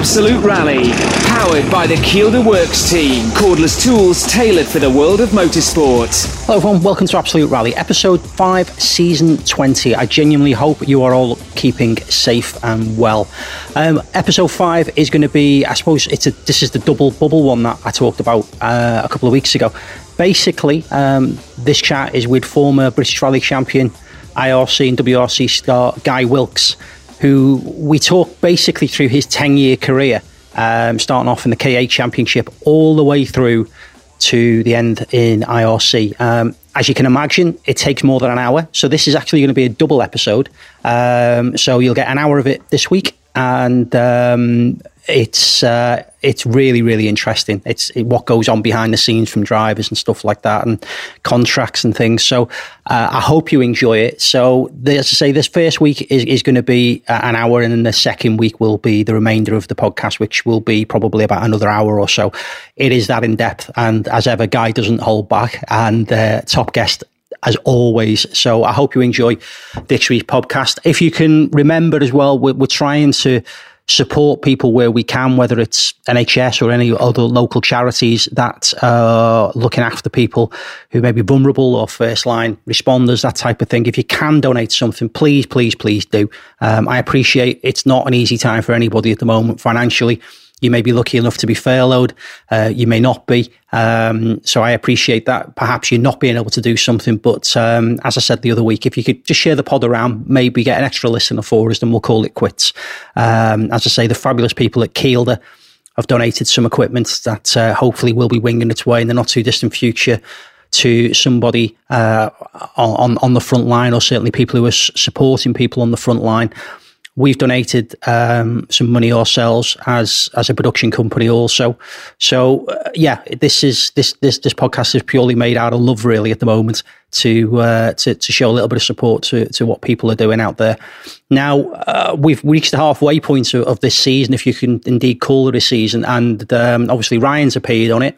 Absolute Rally, powered by the Kielder Works team, cordless tools tailored for the world of motorsport. Hello, everyone. Welcome to Absolute Rally, episode 5, season 20. I genuinely hope you are all keeping safe and well. Um, episode 5 is going to be, I suppose, it's a, this is the double bubble one that I talked about uh, a couple of weeks ago. Basically, um, this chat is with former British Rally champion, IRC and WRC star Guy Wilkes who we talk basically through his 10 year career, um, starting off in the KA Championship all the way through to the end in IRC. Um, as you can imagine, it takes more than an hour. So this is actually going to be a double episode. Um, so you'll get an hour of it this week and um, it's uh, it's really really interesting. It's it, what goes on behind the scenes from drivers and stuff like that, and contracts and things. So uh, I hope you enjoy it. So as I say, this first week is, is going to be uh, an hour, and then the second week will be the remainder of the podcast, which will be probably about another hour or so. It is that in depth, and as ever, Guy doesn't hold back, and uh, top guest as always. So I hope you enjoy this week's podcast. If you can remember as well, we're, we're trying to support people where we can, whether it's NHS or any other local charities that are looking after people who may be vulnerable or first line responders, that type of thing. If you can donate something, please, please, please do. Um, I appreciate it's not an easy time for anybody at the moment financially. You may be lucky enough to be furloughed. Uh, you may not be. Um, so I appreciate that. Perhaps you're not being able to do something. But um, as I said the other week, if you could just share the pod around, maybe get an extra listener for us, then we'll call it quits. Um, as I say, the fabulous people at Kielder have donated some equipment that uh, hopefully will be winging its way in the not too distant future to somebody uh, on on the front line, or certainly people who are supporting people on the front line. We've donated um, some money ourselves as as a production company also. So uh, yeah, this is this this this podcast is purely made out of love, really, at the moment to uh, to to show a little bit of support to to what people are doing out there. Now uh, we've reached the halfway point of, of, this season, if you can indeed call it a season, and um, obviously Ryan's appeared on it,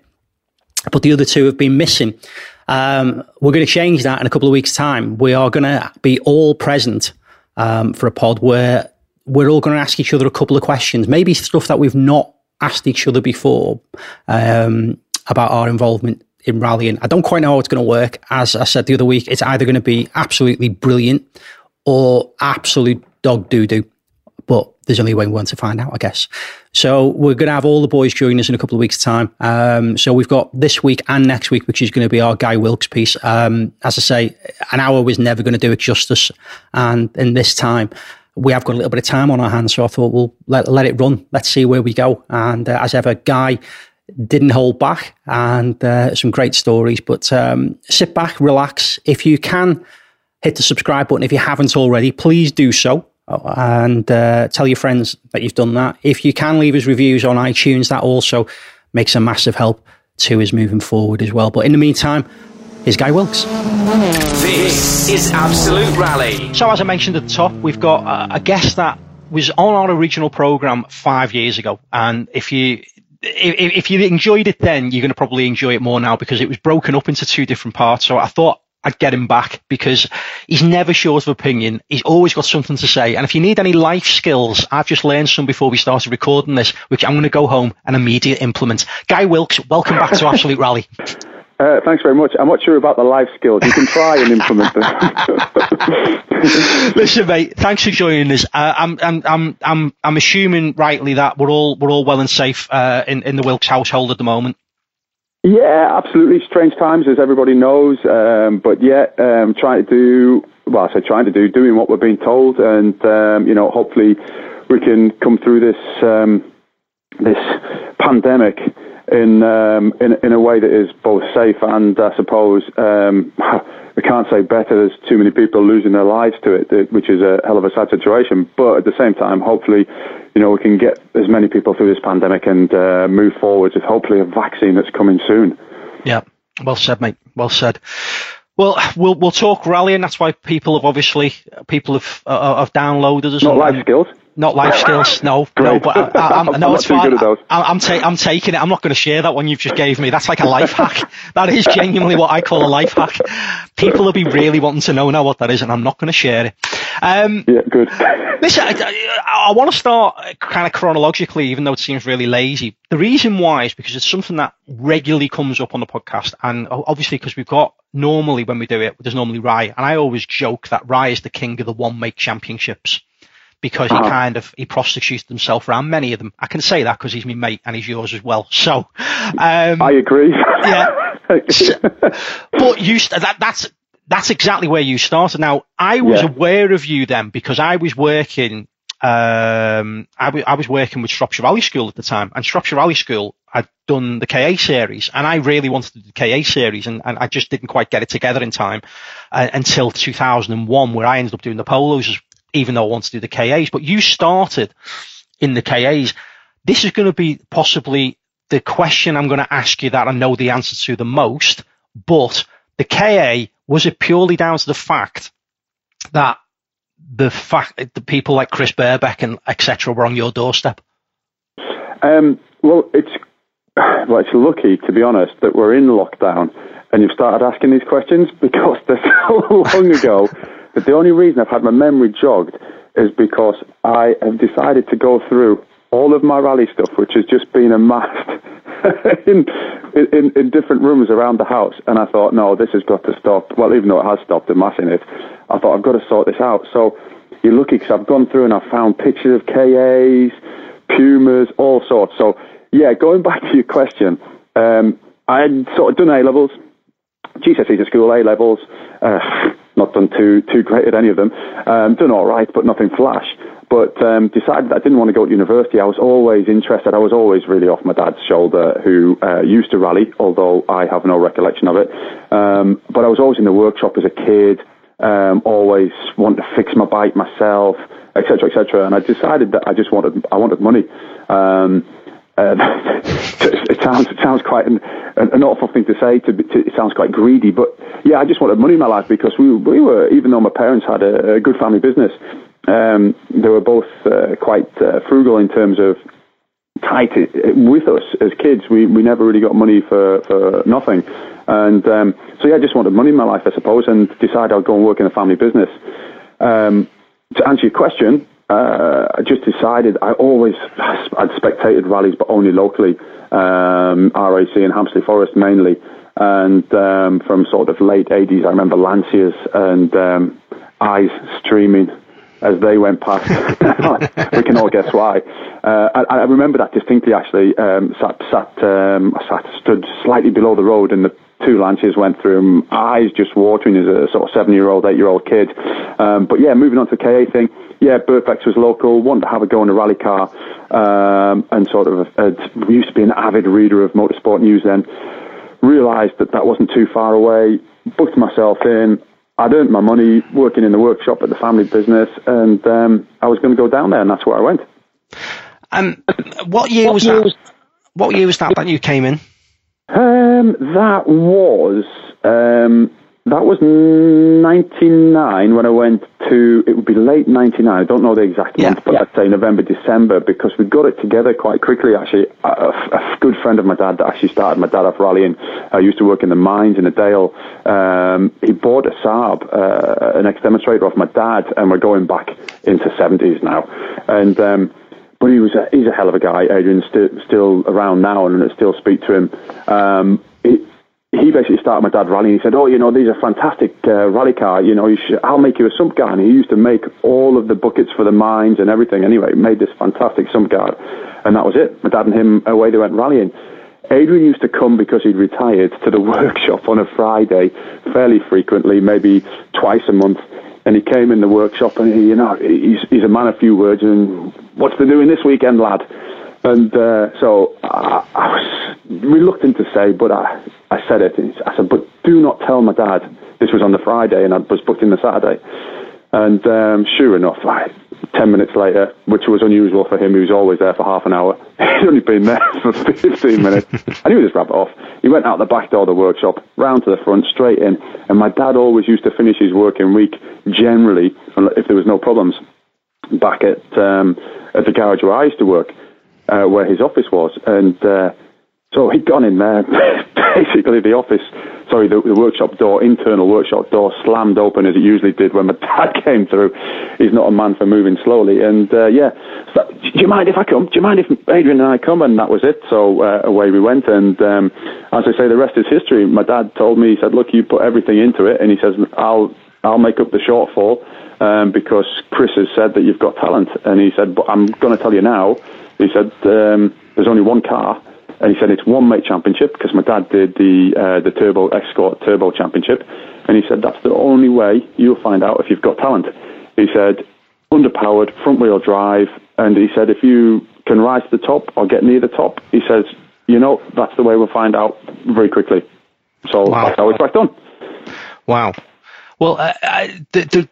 but the other two have been missing. Um, we're going to change that in a couple of weeks' time. We are going to be all present um, for a pod where we're all going to ask each other a couple of questions, maybe stuff that we've not asked each other before um, about our involvement in rallying. I don't quite know how it's going to work. As I said the other week, it's either going to be absolutely brilliant or absolute dog doo doo. But there's only one way to find out, I guess. So we're going to have all the boys join us in a couple of weeks' time. Um, so we've got this week and next week, which is going to be our Guy Wilkes piece. Um, as I say, an hour was never going to do it justice, and in this time we have got a little bit of time on our hands, so I thought we'll let, let it run. Let's see where we go. And uh, as ever, Guy didn't hold back and uh, some great stories. But um, sit back, relax. If you can, hit the subscribe button. If you haven't already, please do so. And uh, tell your friends that you've done that. If you can leave us reviews on iTunes, that also makes a massive help to us moving forward as well. But in the meantime, Here's Guy Wilkes. This is Absolute Rally. So, as I mentioned at the top, we've got a, guest that was on our original program five years ago, and if you if, if, you enjoyed it then, you're going to probably enjoy it more now because it was broken up into two different parts. So I thought I'd get him back because he's never short of opinion. He's always got something to say. And if you need any life skills, I've just learned some before we started recording this, which I'm going to go home and immediately implement. Guy Wilkes, welcome back to Absolute Rally. Uh, thanks very much. I'm not sure about the life skills. You can try and implement them. Listen, mate. Thanks for joining us. Uh, I'm, I'm, I'm, I'm, I'm assuming rightly that we're all, we're all well and safe uh, in, in the Wilkes household at the moment. Yeah, absolutely. Strange times, as everybody knows. Um, but yeah, um, trying to do well. I say trying to do doing what we're being told, and um, you know, hopefully, we can come through this um, this pandemic in um, in in a way that is both safe and I suppose um, we can't say better. There's too many people losing their lives to it, which is a hell of a sad situation. But at the same time, hopefully, you know, we can get as many people through this pandemic and uh, move forward with hopefully a vaccine that's coming soon. Yeah, well said, mate. Well said. Well, we'll we'll talk rallying. That's why people have obviously people have uh, have downloaded us. Not life skills. Not life skills. No, no, but I, I, I'm, no, it's fine. I, I'm, ta- I'm taking it. I'm not going to share that one you've just gave me. That's like a life hack. That is genuinely what I call a life hack. People will be really wanting to know now what that is, and I'm not going to share it. Um, yeah, good. Listen, I, I want to start kind of chronologically, even though it seems really lazy. The reason why is because it's something that regularly comes up on the podcast, and obviously because we've got normally when we do it, there's normally Rye, and I always joke that Rye is the king of the one make championships because uh-huh. he kind of he prostitutes himself around many of them. I can say that because he's my mate and he's yours as well. So um, I agree. Yeah, so, but you that that's that's exactly where you started. Now I was yeah. aware of you then because I was working. Um, I, w- I was working with Shropshire Rally School at the time, and Shropshire Rally School had done the KA series, and I really wanted to do the KA series, and, and I just didn't quite get it together in time uh, until 2001, where I ended up doing the polos even though I want to do the KAs, but you started in the KAs. This is going to be possibly the question I'm going to ask you that I know the answer to the most, but the KA, was it purely down to the fact that the fact that the people like Chris Birkbeck and etc. were on your doorstep? Um, well, it's well, it's lucky to be honest that we're in lockdown and you've started asking these questions because they're so long ago but the only reason I've had my memory jogged is because I have decided to go through all of my rally stuff, which has just been amassed in, in, in different rooms around the house. And I thought, no, this has got to stop. Well, even though it has stopped amassing it, I thought I've got to sort this out. So you're lucky because I've gone through and I've found pictures of KAs, Pumas, all sorts. So yeah, going back to your question, um, I had sort of done A levels, GCSEs at school, A levels. Uh, not done too too great at any of them. Um, done all right, but nothing flash. But um, decided I didn't want to go to university. I was always interested. I was always really off my dad's shoulder, who uh, used to rally, although I have no recollection of it. Um, but I was always in the workshop as a kid. Um, always wanted to fix my bike myself, etc., etc. And I decided that I just wanted I wanted money. Um, uh, it sounds it sounds quite an, an awful thing to say. To, to, it sounds quite greedy, but yeah, I just wanted money in my life because we we were even though my parents had a, a good family business, um, they were both uh, quite uh, frugal in terms of tight with us as kids. We we never really got money for for nothing, and um, so yeah, I just wanted money in my life, I suppose, and decided I'd go and work in a family business. Um, to answer your question, uh, I just decided I always I'd spectated rallies, but only locally, um, RAC and Hamsterley Forest mainly, and um, from sort of late 80s, I remember Lancias and um, eyes streaming as they went past. we can all guess why. Uh, I, I, remember that distinctly. Actually, um, sat sat um, sat stood slightly below the road, and the two Lancias went through. And eyes just watering as a sort of seven year old, eight year old kid. Um, but yeah, moving on to the KA thing yeah, Birkbeck's was local, wanted to have a go in a rally car, um, and sort of uh, used to be an avid reader of motorsport news then. Realised that that wasn't too far away, booked myself in. I'd earned my money working in the workshop at the family business, and um, I was going to go down there, and that's where I went. Um, what year what was year that? Was, what year was that that you came in? Um, that was um, that was 99 when I went to, it would be late 99, I don't know the exact yeah, month, but yeah. I'd say November, December, because we got it together quite quickly actually. A, a, good friend of my dad that actually started my dad off rallying, I used to work in the mines in the Dale, um, he bought a Saab, uh, an ex-demonstrator off my dad, and we're going back into 70s now. And, um, but he was a, he's a hell of a guy. Adrian's st- still around now, and I still speak to him. Um, he, he basically started my dad rallying. He said, "Oh, you know, these are fantastic uh, rally car. You know, you should, I'll make you a sump guard." And he used to make all of the buckets for the mines and everything. Anyway, made this fantastic sump guard, and that was it. My dad and him away they went rallying. Adrian used to come because he'd retired to the workshop on a Friday fairly frequently, maybe twice a month. And he came in the workshop, and he, you know, he's, he's a man of few words. And what's the doing this weekend, lad? And uh, so I, I, was reluctant to say, but I, I said it. I said, but do not tell my dad. This was on the Friday, and I was booked in the Saturday. And um, sure enough, like, 10 minutes later, which was unusual for him, he was always there for half an hour. He'd only been there for 15 minutes. I knew this rabbit off. He went out the back door of the workshop, round to the front, straight in. And my dad always used to finish his working week, generally, if there was no problems, back at um, at the garage where I used to work, uh, where his office was, and uh, so he'd gone in there. Basically, the office, sorry, the, the, workshop door, internal workshop door, slammed open as it usually did when my dad came through. He's not a man for moving slowly, and uh, yeah, so, do you mind if I come? Do you mind if Adrian and I come? And that was it. So uh, away we went, and um, as I say, the rest is history. My dad told me, he said, "Look, you put everything into it," and he says, "I'll I'll make up the shortfall." Um, because Chris has said that you've got talent, and he said, "But I'm going to tell you now." He said, um, "There's only one car, and he said it's one mate championship because my dad did the uh, the Turbo Escort Turbo Championship, and he said that's the only way you'll find out if you've got talent. He said underpowered, front wheel drive, and he said if you can rise to the top or get near the top, he says you know that's the way we'll find out very quickly. So wow. that's how it's back done. Wow. Well, uh, uh the, the,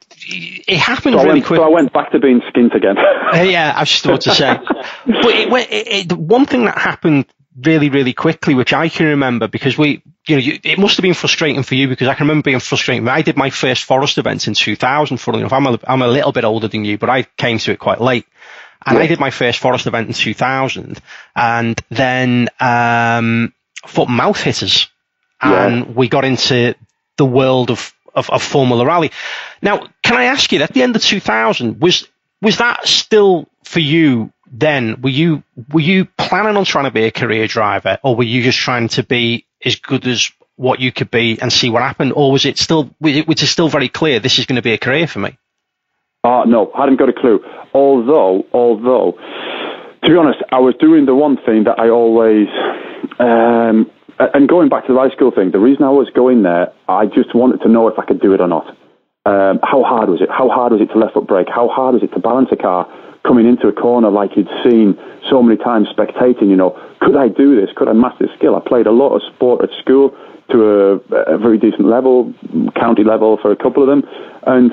it happened so really quick. So I went back to being skint again. Yeah, I was just about to say. but it, it, it, one thing that happened really, really quickly, which I can remember because we, you know, you, it must have been frustrating for you because I can remember being frustrating. I did my first forest event in 2000, funnily enough. I'm a, I'm a little bit older than you, but I came to it quite late. And yeah. I did my first forest event in 2000 and then, um, foot mouth hitters. And we got into the world of, of, of Formula Rally. Now, can I ask you, at the end of 2000, was, was that still for you then were you were you planning on trying to be a career driver, or were you just trying to be as good as what you could be and see what happened, or was it still was it still very clear this is going to be a career for me? Uh, no, I hadn't got a clue. Although, although, to be honest, I was doing the one thing that I always, um, and going back to the high school thing, the reason I was going there, I just wanted to know if I could do it or not. Um, how hard was it? How hard was it to left foot brake? How hard was it to balance a car? Coming into a corner like you'd seen so many times spectating, you know, could I do this? Could I master this skill? I played a lot of sport at school to a, a very decent level, county level for a couple of them, and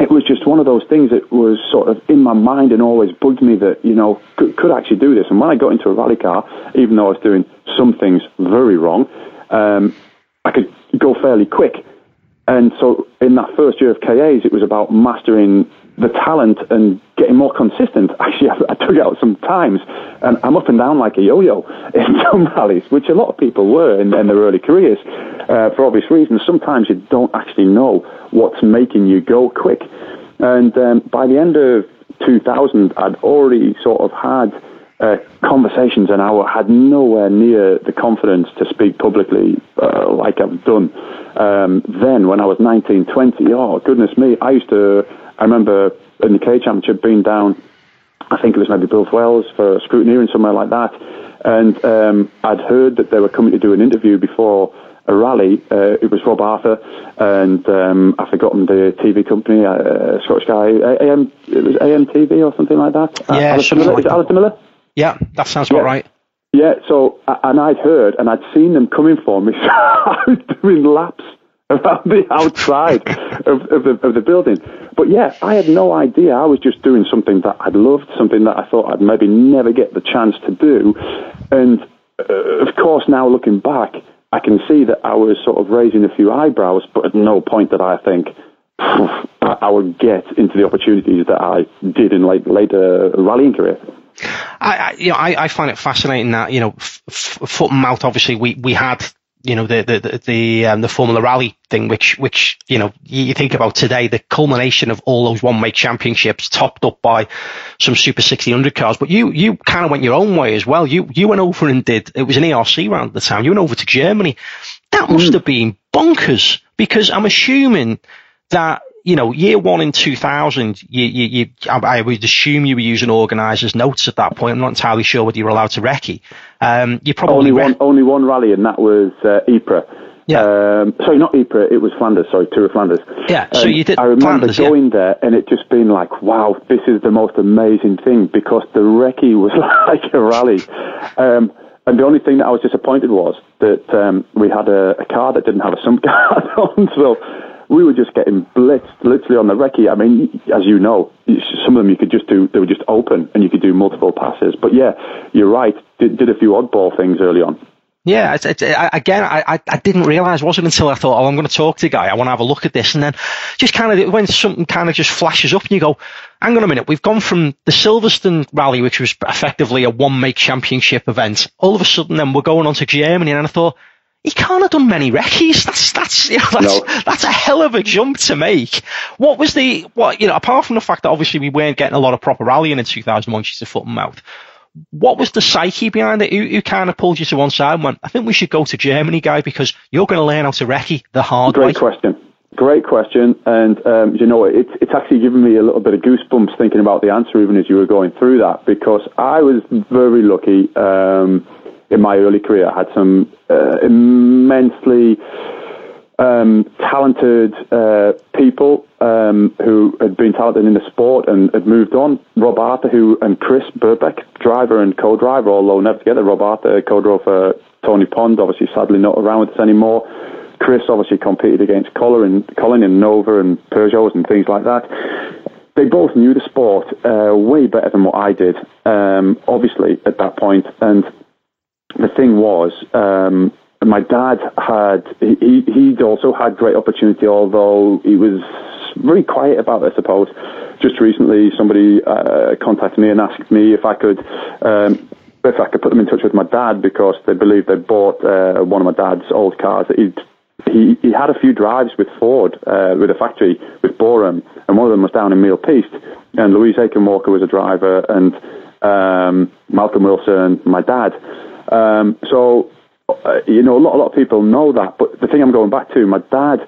it was just one of those things that was sort of in my mind and always bugged me that, you know, could, could actually do this. And when I got into a rally car, even though I was doing some things very wrong, um, I could go fairly quick. And so in that first year of KAs, it was about mastering the talent and getting more consistent. Actually, I, I took out some times, and I'm up and down like a yo-yo in some rallies, which a lot of people were in, in their early careers, uh, for obvious reasons. Sometimes you don't actually know what's making you go quick. And um, by the end of 2000, I'd already sort of had uh, conversations, and I had nowhere near the confidence to speak publicly uh, like I've done. Um, then, when I was 19, 20, oh goodness me, I used to I remember in the K Championship being down, I think it was maybe Builth Wells for scrutineering somewhere like that, and um, I'd heard that they were coming to do an interview before a rally. Uh, it was Rob Arthur and um, I've forgotten the TV company, uh, Scottish guy, AM, it was AMTV or something like that. Uh, yeah, Alistair Miller. Like Is it Alistair Miller? Yeah, that sounds about right. Yeah, so and I'd heard and I'd seen them coming for me. So I was doing laps around the outside of, of, the, of the building. But yeah, I had no idea. I was just doing something that I'd loved, something that I thought I'd maybe never get the chance to do. And uh, of course, now looking back, I can see that I was sort of raising a few eyebrows, but at no point did I think I would get into the opportunities that I did in late, later rallying career. I, I, you know, I, I find it fascinating that you know, f- foot and mouth. Obviously, we we had you know the the the um, the Formula Rally thing, which which you know you think about today, the culmination of all those one make championships, topped up by some Super 1600 cars. But you you kind of went your own way as well. You you went over and did it was an ERC round at the time. You went over to Germany. That must mm. have been bonkers because I'm assuming that you know, year one in 2000, you, you, you, I would assume you were using organizers' notes at that point. I'm not entirely sure whether you were allowed to recce. Um, you probably only one, only one rally, and that was uh, Ypres. Yeah. Um, sorry, not Ypres. It was Flanders. Sorry, Tour of Flanders. Yeah. So you did. I remember Flanders, going yeah. there and it just being like, wow, this is the most amazing thing because the recce was like a rally. Um, and the only thing that I was disappointed was that um, we had a, a, car that didn't have a sump guard on. So we were just getting blitzed literally on the recce. I mean, as you know, some of them you could just do, they were just open and you could do multiple passes. But yeah, you're right, did, did a few oddball things early on. Yeah, it's, it's, I, again, I, I didn't realise, wasn't until I thought, oh, I'm going to talk to a guy, I want to have a look at this, and then just kind of when something kind of just flashes up, and you go, hang on a minute, we've gone from the Silverstone Rally, which was effectively a one-make championship event, all of a sudden then we're going on to Germany, and I thought, he can't have done many recce's. That's that's you know, that's no. that's a hell of a jump to make. What was the what you know? Apart from the fact that obviously we weren't getting a lot of proper rallying in 2001, she's a foot and mouth what was the psyche behind it? Who, who, kind of pulled you to one side and went, I think we should go to Germany, guy, because you're going to learn how to recce the hard Great way? Great question. Great question. And, um, you know, it's, it's actually given me a little bit of goosebumps thinking about the answer even as you were going through that because I was very lucky um, in my early career. I had some uh, immensely um, talented uh, people um, who had been talented in the sport and had moved on. Rob Arthur, who and Chris Birkbeck, driver and co-driver, although never together. Rob Arthur co-drove for Tony Pond, obviously sadly not around with us anymore. Chris obviously competed against Colin, Colin in Nova and Peugeots and things like that. They both knew the sport uh, way better than what I did, um, obviously, at that point. And the thing was, um, my dad had he he'd also had great opportunity, although he was very quiet about it, I suppose. Just recently, somebody uh, contacted me and asked me if I could. Um, if I could put them in touch with my dad because they believed they'd bought uh, one of my dad's old cars that he'd he, he had a few drives with Ford, uh, with a factory, with Boreham, and one of them was down in Mille Pistes. And Louise Aitken-Walker was a driver, and um, Malcolm Wilson, my dad. Um, so uh, you know, a lot, a lot of people know that. But the thing I'm going back to, my dad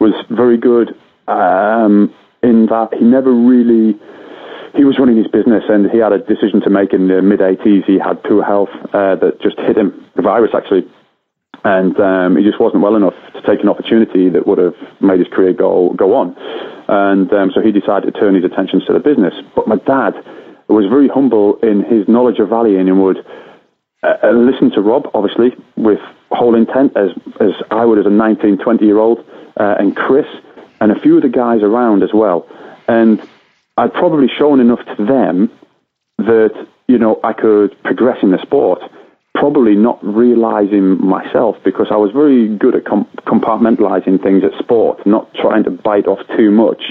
was very good um, in that he never really. He was running his business and he had a decision to make in the mid 80s. He had poor health uh, that just hit him, the virus actually. And um, he just wasn't well enough to take an opportunity that would have made his career go, go on. And um, so he decided to turn his attentions to the business. But my dad was very humble in his knowledge of rallying and would uh, uh, listen to Rob, obviously, with whole intent, as, as I would as a 19, 20 year old, uh, and Chris, and a few of the guys around as well. And I'd probably shown enough to them that, you know, I could progress in the sport, probably not realizing myself because I was very good at com- compartmentalizing things at sport, not trying to bite off too much,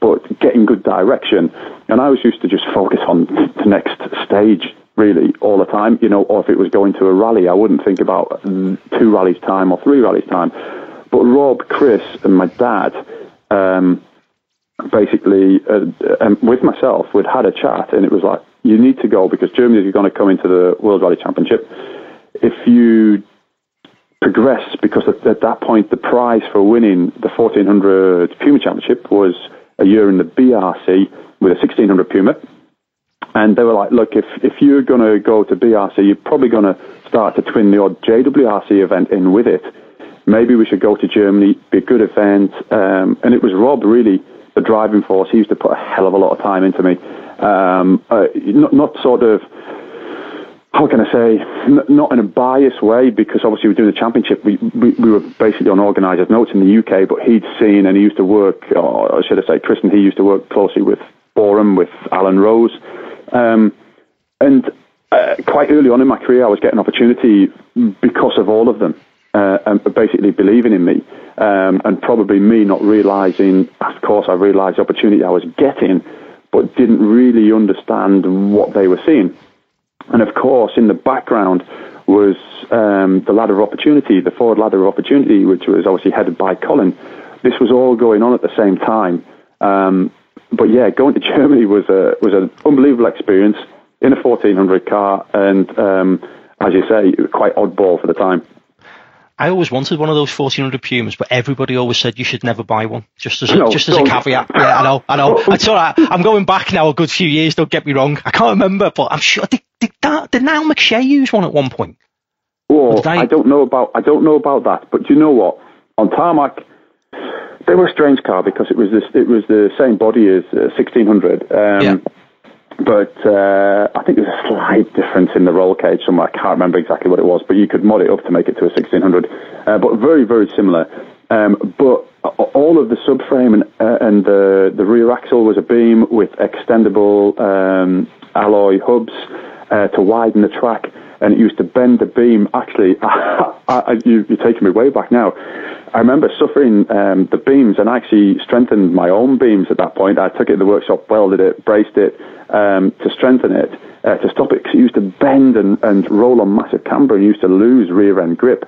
but getting good direction. And I was used to just focus on the next stage really all the time, you know, or if it was going to a rally, I wouldn't think about two rallies time or three rallies time. But Rob, Chris, and my dad, um, basically, uh, um, with myself, we'd had a chat, and it was like, you need to go because Germany is going to come into the World Rally Championship. If you progress, because at, at that point, the prize for winning the 1400 Puma Championship was a year in the BRC with a 1600 Puma and they were like, look, if, if you're going to go to BRC, you're probably going to start to twin the odd JWRC event in with it. Maybe we should go to Germany, be a good event. Um, and it was Rob, really, the driving force. He used to put a hell of a lot of time into me. Um, uh, not, not sort of, how can I say, n- not in a biased way, because obviously we're doing the championship. We, we, we were basically on organisers' notes in the UK, but he'd seen and he used to work, or I should I say, Chris and he used to work closely with Boreham, with Alan Rose. Um, and uh, quite early on in my career, I was getting opportunity because of all of them, uh, and basically believing in me, um, and probably me not realizing. Of course, I realized the opportunity I was getting, but didn't really understand what they were seeing. And of course, in the background was um, the ladder of opportunity, the forward ladder of opportunity, which was obviously headed by Colin. This was all going on at the same time. Um, but yeah, going to Germany was a was an unbelievable experience in a 1400 car, and um, as you say, quite oddball for the time. I always wanted one of those 1400 Pumas, but everybody always said you should never buy one. Just as a, no, just as a caveat. Yeah, I know, I know. It's all right. I'm going back now a good few years. Don't get me wrong. I can't remember, but I'm sure did did, that, did Niall McShea use one at one point? Oh, I... I don't know about I don't know about that. But do you know what? On tarmac, they were a strange car because it was this, it was the same body as uh, 1600. Um, yeah. But uh, I think there's a slight difference in the roll cage somewhere. I can't remember exactly what it was, but you could mod it up to make it to a 1600. Uh, but very, very similar. Um, but all of the subframe and, uh, and the, the rear axle was a beam with extendable um, alloy hubs uh, to widen the track. and it used to bend the beam. Actually, I, I, you, you're taking me way back now. I remember suffering um, the beams and actually strengthened my own beams at that point. I took it to the workshop, welded it, braced it um, to strengthen it, uh, to stop it, because it used to bend and, and roll on massive camber and used to lose rear end grip.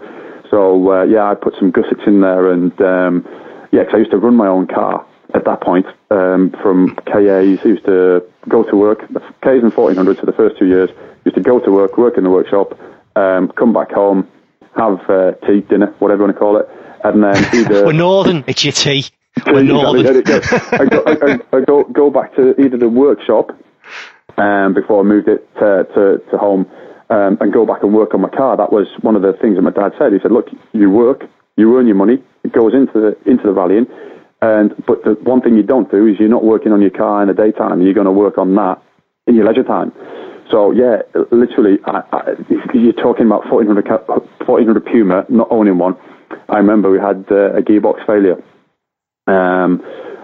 So, uh, yeah, I put some gussets in there and, um, yeah, because I used to run my own car at that point um, from KAs. used to go to work, KAs and 1400s for the first two years. Used to go to work, work in the workshop, um, come back home, have uh, tea, dinner, whatever you want to call it, and then either we're northern. It's your tea. We're northern. I, go, I, I go, go back to either the workshop um, before I moved it to, to, to home um, and go back and work on my car. That was one of the things that my dad said. He said, "Look, you work, you earn your money. It goes into the into the rallying." And but the one thing you don't do is you're not working on your car in the daytime. You're going to work on that in your leisure time. So yeah, literally, I, I, you're talking about 1400, 1400 Puma, not owning one. I remember we had uh, a gearbox failure um,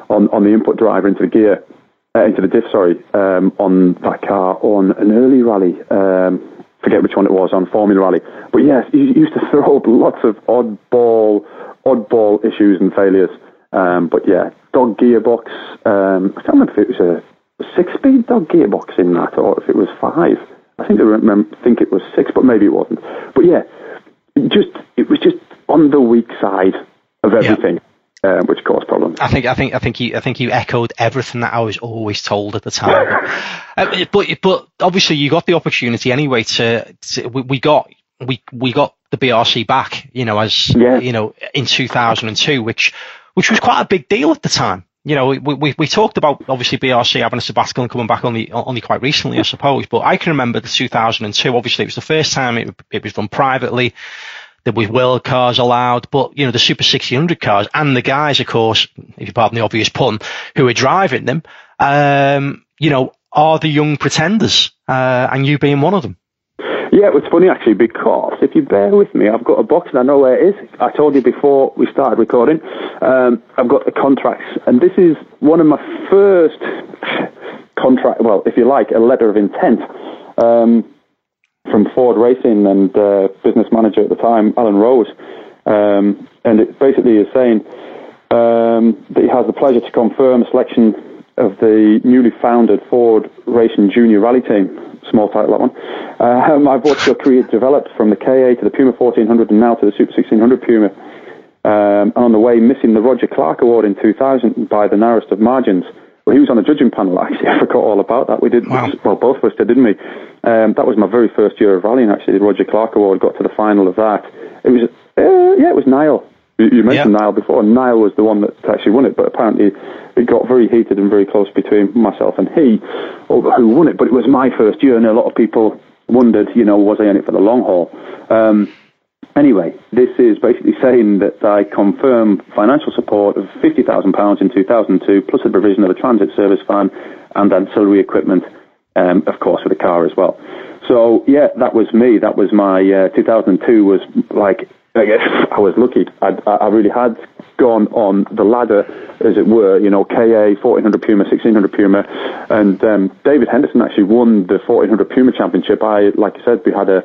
on on the input driver into the gear, uh, into the diff, sorry, um, on that car on an early rally. Um, forget which one it was on Formula Rally. But yes, he used to throw up lots of oddball, oddball issues and failures. Um, but yeah, dog gearbox. Um, I can't remember if it was a, six-speed dog gearbox in that, or if it was five. I think I remember, think it was six, but maybe it wasn't. But yeah, just it was just on the weak side of everything. Uh, which caused problems. I think I think I think you I think you echoed everything that I was always told at the time. but, uh, but, but obviously you got the opportunity anyway to, to we, we, got we we got the BRC back, you know, as yeah. you know in 2002, which which was quite a big deal at the time. You know, we, we, we talked about obviously BRC having a sabbatical and coming back only only quite recently, I suppose. But I can remember the 2002. Obviously, it was the first time it, it was done privately. There was world cars allowed, but you know the Super 1600 cars and the guys, of course, if you pardon the obvious pun, who are driving them, um, you know, are the young pretenders, uh, and you being one of them. Yeah, it was funny actually because if you bear with me, I've got a box and I know where it is. I told you before we started recording. Um, I've got the contracts, and this is one of my first contract. Well, if you like, a letter of intent um, from Ford Racing and uh, business manager at the time, Alan Rose, um, and it basically is saying um, that he has the pleasure to confirm a selection of the newly founded Ford Racing Junior Rally Team small title that one. Uh, my your career developed from the KA to the Puma 1400 and now to the Super 1600 Puma. Um, and on the way, missing the Roger Clark Award in 2000 by the narrowest of margins. Well, he was on the judging panel. Actually, I forgot all about that. We did wow. well, both of us did, didn't we? Um, that was my very first year of rallying. Actually, the Roger Clark Award got to the final of that. It was uh, yeah, it was Niall you mentioned Niall before. Niall was the one that actually won it, but apparently it got very heated and very close between myself and he over who won it. But it was my first year, and a lot of people wondered, you know, was I in it for the long haul? Um, anyway, this is basically saying that I confirm financial support of £50,000 in 2002, plus the provision of a transit service van and ancillary equipment, um, of course, with a car as well. So yeah, that was me. That was my uh, 2002 was like I guess I was lucky. I, I really had gone on the ladder, as it were, you know, KA, 1400 Puma, 1600 Puma, and um, David Henderson actually won the 1400 Puma championship. I, like I said, we had a,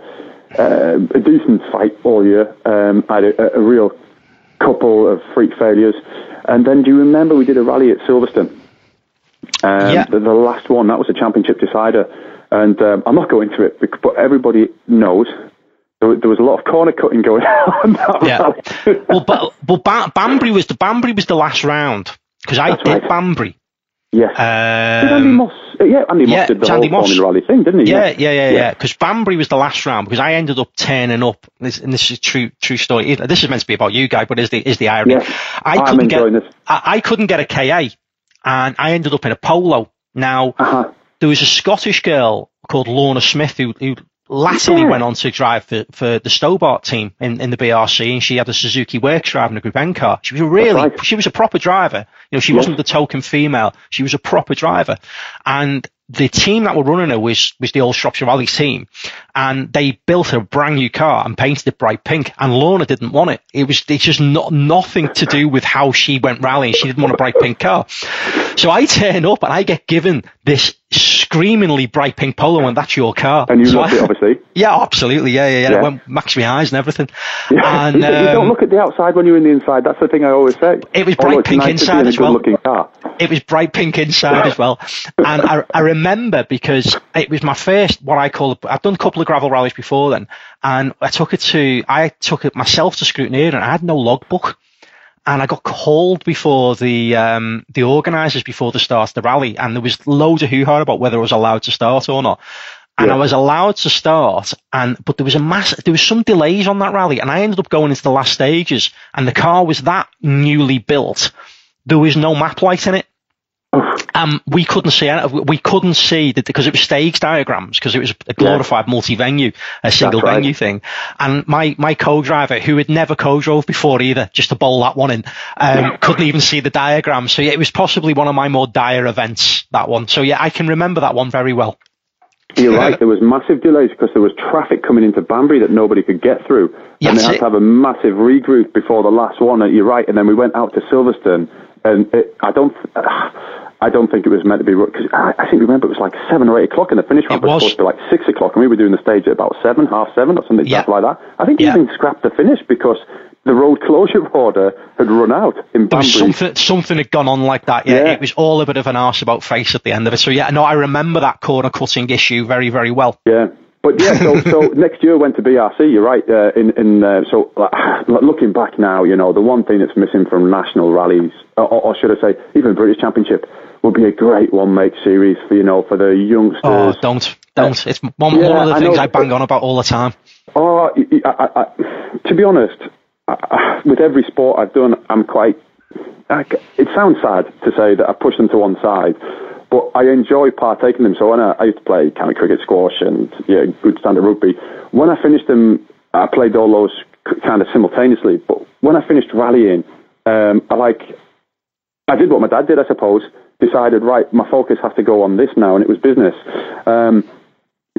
uh, a decent fight all year. Um, I had a, a, real couple of freak failures. And then do you remember we did a rally at Silverstone? Um, yeah. The, the, last one, that was a championship decider. And um, I'm not going to it, but everybody knows there, there was a lot of corner cutting going on. yeah. well, but but ba- Banbury was the Banbury was the last round because I That's did right. Banbury. Yes. Um, did Andy Moss? Yeah, Andy Moss yeah, did the Andy whole Moss. Rally thing, didn't he? Yeah, yeah, yeah, yeah. Because yeah. Banbury was the last round because I ended up turning up. This, and this is true, true story. This is meant to be about you, guy, but is the is the irony? Yes, I couldn't get this. I, I, couldn't get a KA, and I ended up in a polo. Now uh-huh. there was a Scottish girl called Lorna Smith who, who latterly yeah. went on to drive for, for the Stobart team in, in the BRC, and she had a Suzuki Works driving a Group N car. She was a really, right. she was a proper driver. You know, she wasn't the token female. She was a proper driver, and the team that were running her was was the old Shropshire Rally team, and they built her a brand new car and painted it bright pink. And Lorna didn't want it. It was it's just not nothing to do with how she went rallying. She didn't want a bright pink car. So I turn up and I get given this screamingly bright pink polo, and that's your car. And you so loved I, it, obviously. Yeah, absolutely. Yeah, yeah, yeah. Yeah. It went max my eyes and everything. Yeah. And you, you don't um, look at the outside when you're in the inside. That's the thing I always say. It was bright it's pink nice inside to be in as well. it was bright pink inside as well. And I, I remember because it was my first, what I call, I've done a couple of gravel rallies before then, and I took it to, I took it myself to Scrutineer and I had no logbook. And I got called before the um, the organisers before the start of the rally, and there was loads of hoo-ha about whether I was allowed to start or not. And Yeah. I was allowed to start, and but there was a mass, there was some delays on that rally, and I ended up going into the last stages, and the car was that newly built, there was no map light in it. Um, we couldn't see it. We couldn't see that because it was stage diagrams because it was a glorified multi-venue, a single right. venue thing. And my, my co-driver, who had never co-drove before either, just to bowl that one in, um, couldn't even see the diagram. So yeah, it was possibly one of my more dire events, that one. So yeah, I can remember that one very well. You're right. There was massive delays because there was traffic coming into Banbury that nobody could get through, Yeah, and they had it. to have a massive regroup before the last one. And you're right. And then we went out to Silverstone, and it, I don't, I don't think it was meant to be because I, I think remember it was like seven or eight o'clock, and the finish ramp It was, was. supposed to be like six o'clock, and we were doing the stage at about seven, half seven, or something Yeah. like that. I think Yeah. even scrapped the finish because the road closure order had run out in There was Banbury. something, something had gone on like that. Yeah, Yeah. it was all a bit of an arse about face at the end of it. So yeah, no, I remember that corner cutting issue very, very well. Yeah. But yeah, so, so next year went to BRC. You're right. Uh, in in uh, so like, looking back now, you know, the one thing that's missing from national rallies, or, or should I say, even British Championship, would be a great one make series for you know for the youngsters. Oh, don't, don't. It's one, Yeah, one of the I things know, I bang but- on about all the time. Oh, I, I, I, to be honest, I, I, with every sport I've done, I'm quite. I, it sounds sad to say that I push them to one side, but I enjoy partaking in them. So when I, I used to play county cricket, squash, and yeah, good standard rugby. When I finished them, I played all those kind of simultaneously. But when I finished rallying, um, I like I did what my dad did, I suppose. Decided, right, my focus has to go on this now, and it was business. Um,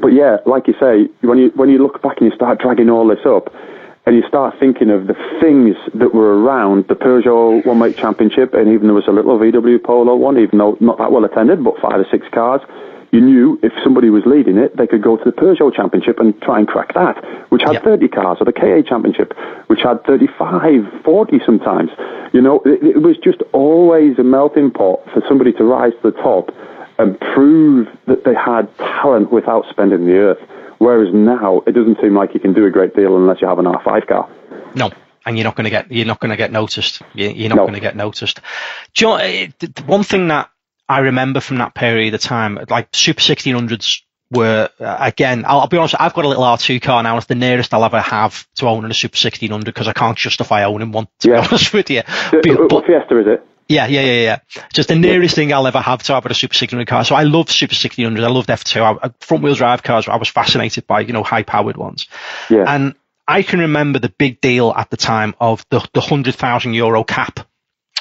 but yeah, like you say, when you when you look back and you start dragging all this up, and you start thinking of the things that were around the Peugeot One Make Championship, and even there was a little VW Polo one, even though not that well attended, but five or six cars. You knew if somebody was leading it, they could go to the Peugeot Championship and try and crack that, which had Yeah. 30 cars, or the KA Championship, which had 35, 40 sometimes. You know, it, it was just always a melting pot for somebody to rise to the top and prove that they had talent without spending the earth. Whereas now, it doesn't seem like you can do a great deal unless you have an R5 car. No, and you're not going to get you're not going to get noticed. You- You're not No. going to get noticed. Do you know, eh, one thing that I remember from that period of time, like Super 1600s were uh, again. I'll, I'll be honest. I've got a little R2 car now. It's the nearest I'll ever have to owning a Super 1600 because I can't justify owning one. To Yeah. be honest with you, Uh, But- what Fiesta is it? Yeah, yeah, yeah, yeah. Just the nearest thing I'll ever have to have a Super 1600 car. So I love Super 1600. I loved F2. I, I- front wheel drive cars. I was fascinated by, you know, high powered ones. Yeah. And I can remember the big deal at the time of the, the 100,000 euro cap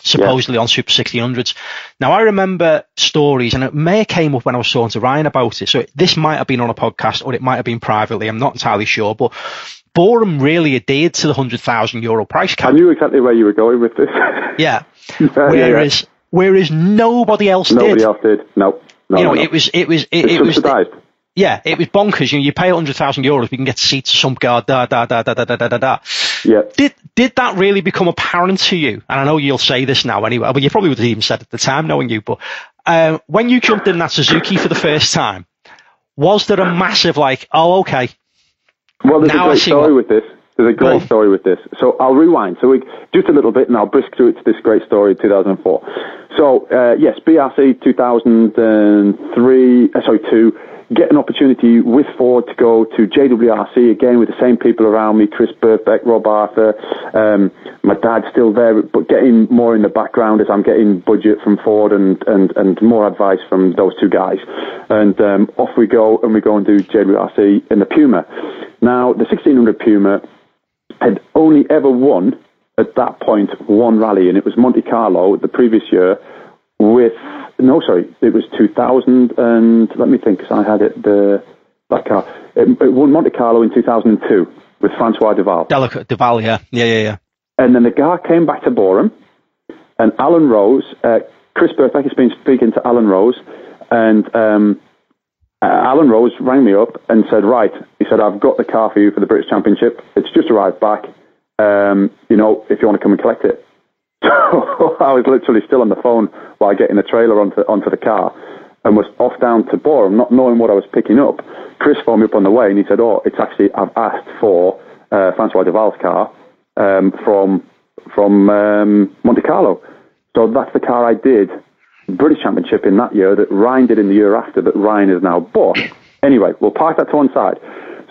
supposedly on Super 1600s. Now I remember stories and it may have came up when I was talking to Ryan about it. So this might have been on a podcast or it might have been privately. I'm not entirely sure, but Boreham really adhered to the 100,000 euro price cap. I knew exactly where you were going with this. Yeah. yeah, yeah. Whereas, whereas nobody else Nobody did. Nobody else did. No. no you know, no, it was, it was, it, It's it was, subsidised. yeah, it was bonkers. You know, you pay 100,000 euros, we can get seats to sump guard, da, da, da, da, da, da, da, da, da. Yeah. Did, did that really become apparent to you? And I know you'll say this now anyway, but you probably would have even said at the time knowing you, but, um, when you jumped in that Suzuki for the first time, was there a massive like, oh, okay, Well, there's Now a great story what- with this. There's a great story with this. So I'll rewind. So we just a little bit, and I'll brisk through it to this great story, 2004. So uh, yes, BRC 2003. Uh, sorry, two. Get an opportunity with Ford to go to JWRC again with the same people around me: Chris Birkbeck, Rob Arthur. Um, my dad's still there, but getting more in the background as I'm getting budget from Ford and and and more advice from those two guys. And um, off we go, and we go and do JWRC in the Puma. Now, the 1600 Puma had only ever won at that point one rally, and it was Monte Carlo the previous year with no, sorry, it was 2000 and let me think, 'cause I had it the that car. It, it won Monte Carlo in 2002 with Francois Duval, delicate, Duval, yeah, yeah, yeah, yeah. and then the car came back to Boreham, and Alan Rose uh, Chris has been speaking to Alan Rose, and um, uh, Alan Rose rang me up and said, right, he said, I've got the car for you for the British Championship. It's just arrived back. Um, you know, if you want to come and collect it. So I was literally still on the phone while getting the trailer onto, onto the car and was off down to Boreham, not knowing what I was picking up. Chris phoned me up on the way and he said, oh, it's actually, I've asked for uh, Francois Duval's car um, from, from um, Monte Carlo. So that's the car I did British Championship in that year that Ryan did in the year after that Ryan is now bought. Anyway, we'll park that to one side.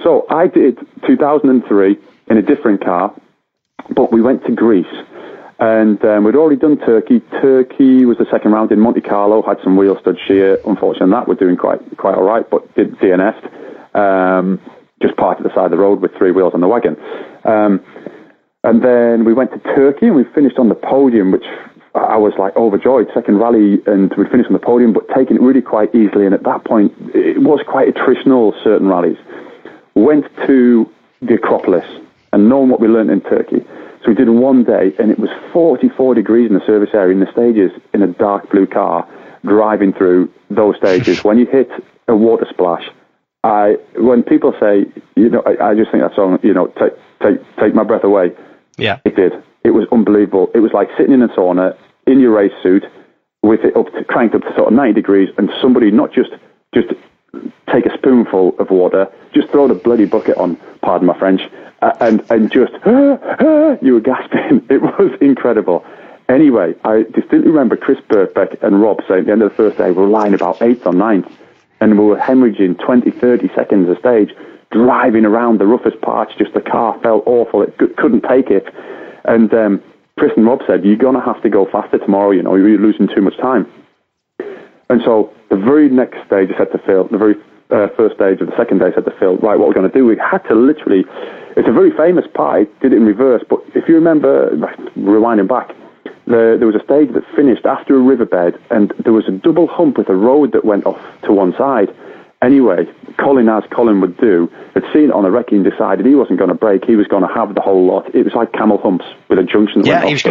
So I did 2003 in a different car, but we went to Greece. And um, we'd already done Turkey. Turkey was the second round in Monte Carlo, had some wheel stud shear. Unfortunately, that we're doing quite quite all right, but did DNS. Um, just parked at the side of the road with three wheels on the wagon. Um, and then we went to Turkey and we finished on the podium, which I was like overjoyed. Second rally, and we finished on the podium, but taking it really quite easily. And at that point, it was quite attritional. Certain rallies went to the Acropolis, and knowing what we learned in Turkey. So we did one day, and it was 44 degrees in the service area in the stages in a dark blue car, driving through those stages. when you hit a water splash, I when people say, you know, I, I just think that's on, you know, take take take my breath away. Yeah, it did. It was unbelievable. It was like sitting in a sauna in your race suit with it up to, cranked up to sort of 90 degrees and somebody not just just take a spoonful of water, just throw the bloody bucket on, pardon my French, uh, and and just ah, ah, you were gasping. It was incredible. Anyway, I distinctly remember Chris Birkbeck and Rob saying at the end of the first day we were lying about eighth or ninth, and we were hemorrhaging 20, 30 seconds a stage, driving around the roughest parts. Just the car felt awful; it couldn't take it, and um, And Rob said, you're going to have to go faster tomorrow, you know, you're losing too much time. And so the very next stage I said to Phil, the very uh, first stage of the second day I said to Phil, right, what we're going to do, we had to literally, it's a very famous pie, did it in reverse, but if you remember, rewinding back, the, there was a stage that finished after a riverbed and there was a double hump with a road that went off to one side. Anyway, Colin, as Colin would do, had seen it on the wrecking, decided he wasn't going to break. He was going to have the whole lot. It was like camel humps with a junction. yeah, he, was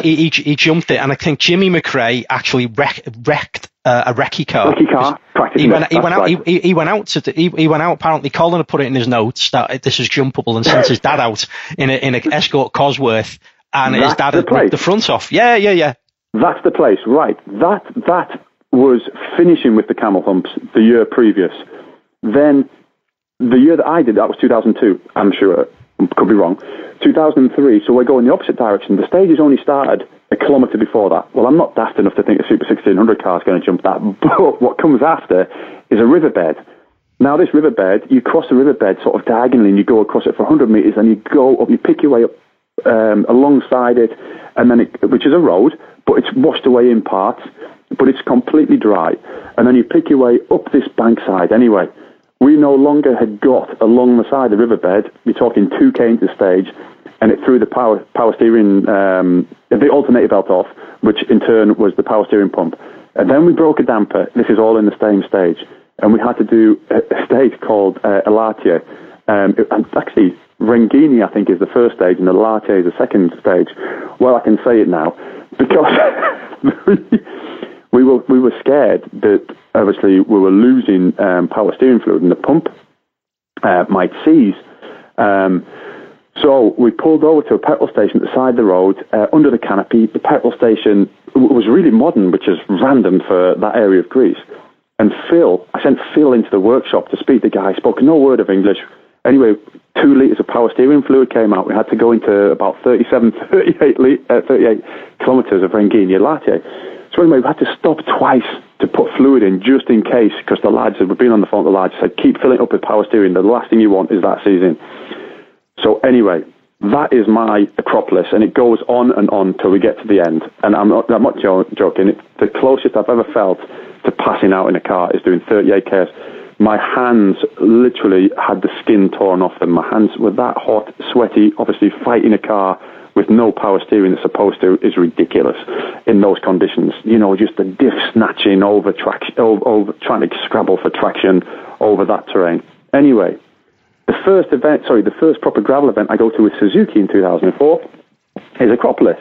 he, he, he, jumped it, and I think Jimmy McRae actually wreck, wrecked uh, a recce car. Recce car, he went, he went out. Right. He, he, went out to. he, he went out. Apparently, Colin had put it in his notes that this is jumpable, and sent his dad out in a in a Escort Cosworth, and That's his dad had ripped the front off. Yeah, yeah, yeah. That's the place, right? That that was finishing with the camel humps the year previous. Then the year that I did that was 2002. I'm sure, could be wrong. 2003. So we're going the opposite direction. The stage stages only started a kilometre before that. Well, I'm not daft enough to think a Super 1600 car is going to jump that. But what comes after is a riverbed. Now, this riverbed, you cross the riverbed sort of diagonally and you go across it for 100 metres and you go up, you pick your way up um, alongside it, and then it, which is a road, but it's washed away in parts, but it's completely dry. And then you pick your way up this bankside anyway we no longer had got along the side of the riverbed, we're talking 2k into the stage, and it threw the power, power steering, um, the alternator belt off, which in turn was the power steering pump. And then we broke a damper. This is all in the same stage. And we had to do a, a stage called uh, Elatia. Um, it, and actually, Rengini, I think, is the first stage, and Elatia is the second stage. Well, I can say it now because we were we were scared that obviously we were losing um, power steering fluid and the pump uh, might seize. Um, so we pulled over to a petrol station at the side of the road uh, under the canopy. The petrol station was really modern, which is random for that area of Greece. And Phil, I sent Phil into the workshop to speak to the guy. Spoke no word of English. Anyway, two litres of power steering fluid came out. We had to go into about 37, 38, uh, 38 kilometres of Rengini Latte. So anyway, we had to stop twice to put fluid in just in case, because the lads, we've been on the phone the lads, said, keep filling up with power steering. The last thing you want is that season. So anyway, that is my Acropolis, and it goes on and on till we get to the end. And I'm not, I'm not joking. It, the closest I've ever felt to passing out in a car is doing 38 k's. My hands literally had the skin torn off them. My hands were that hot, sweaty, obviously fighting a car with no power steering that's supposed to is ridiculous in those conditions. You know, just the diff snatching over traction, over, over trying to scrabble for traction over that terrain. Anyway, the first event, sorry, the first proper gravel event I go to with Suzuki in 2004 is Acropolis.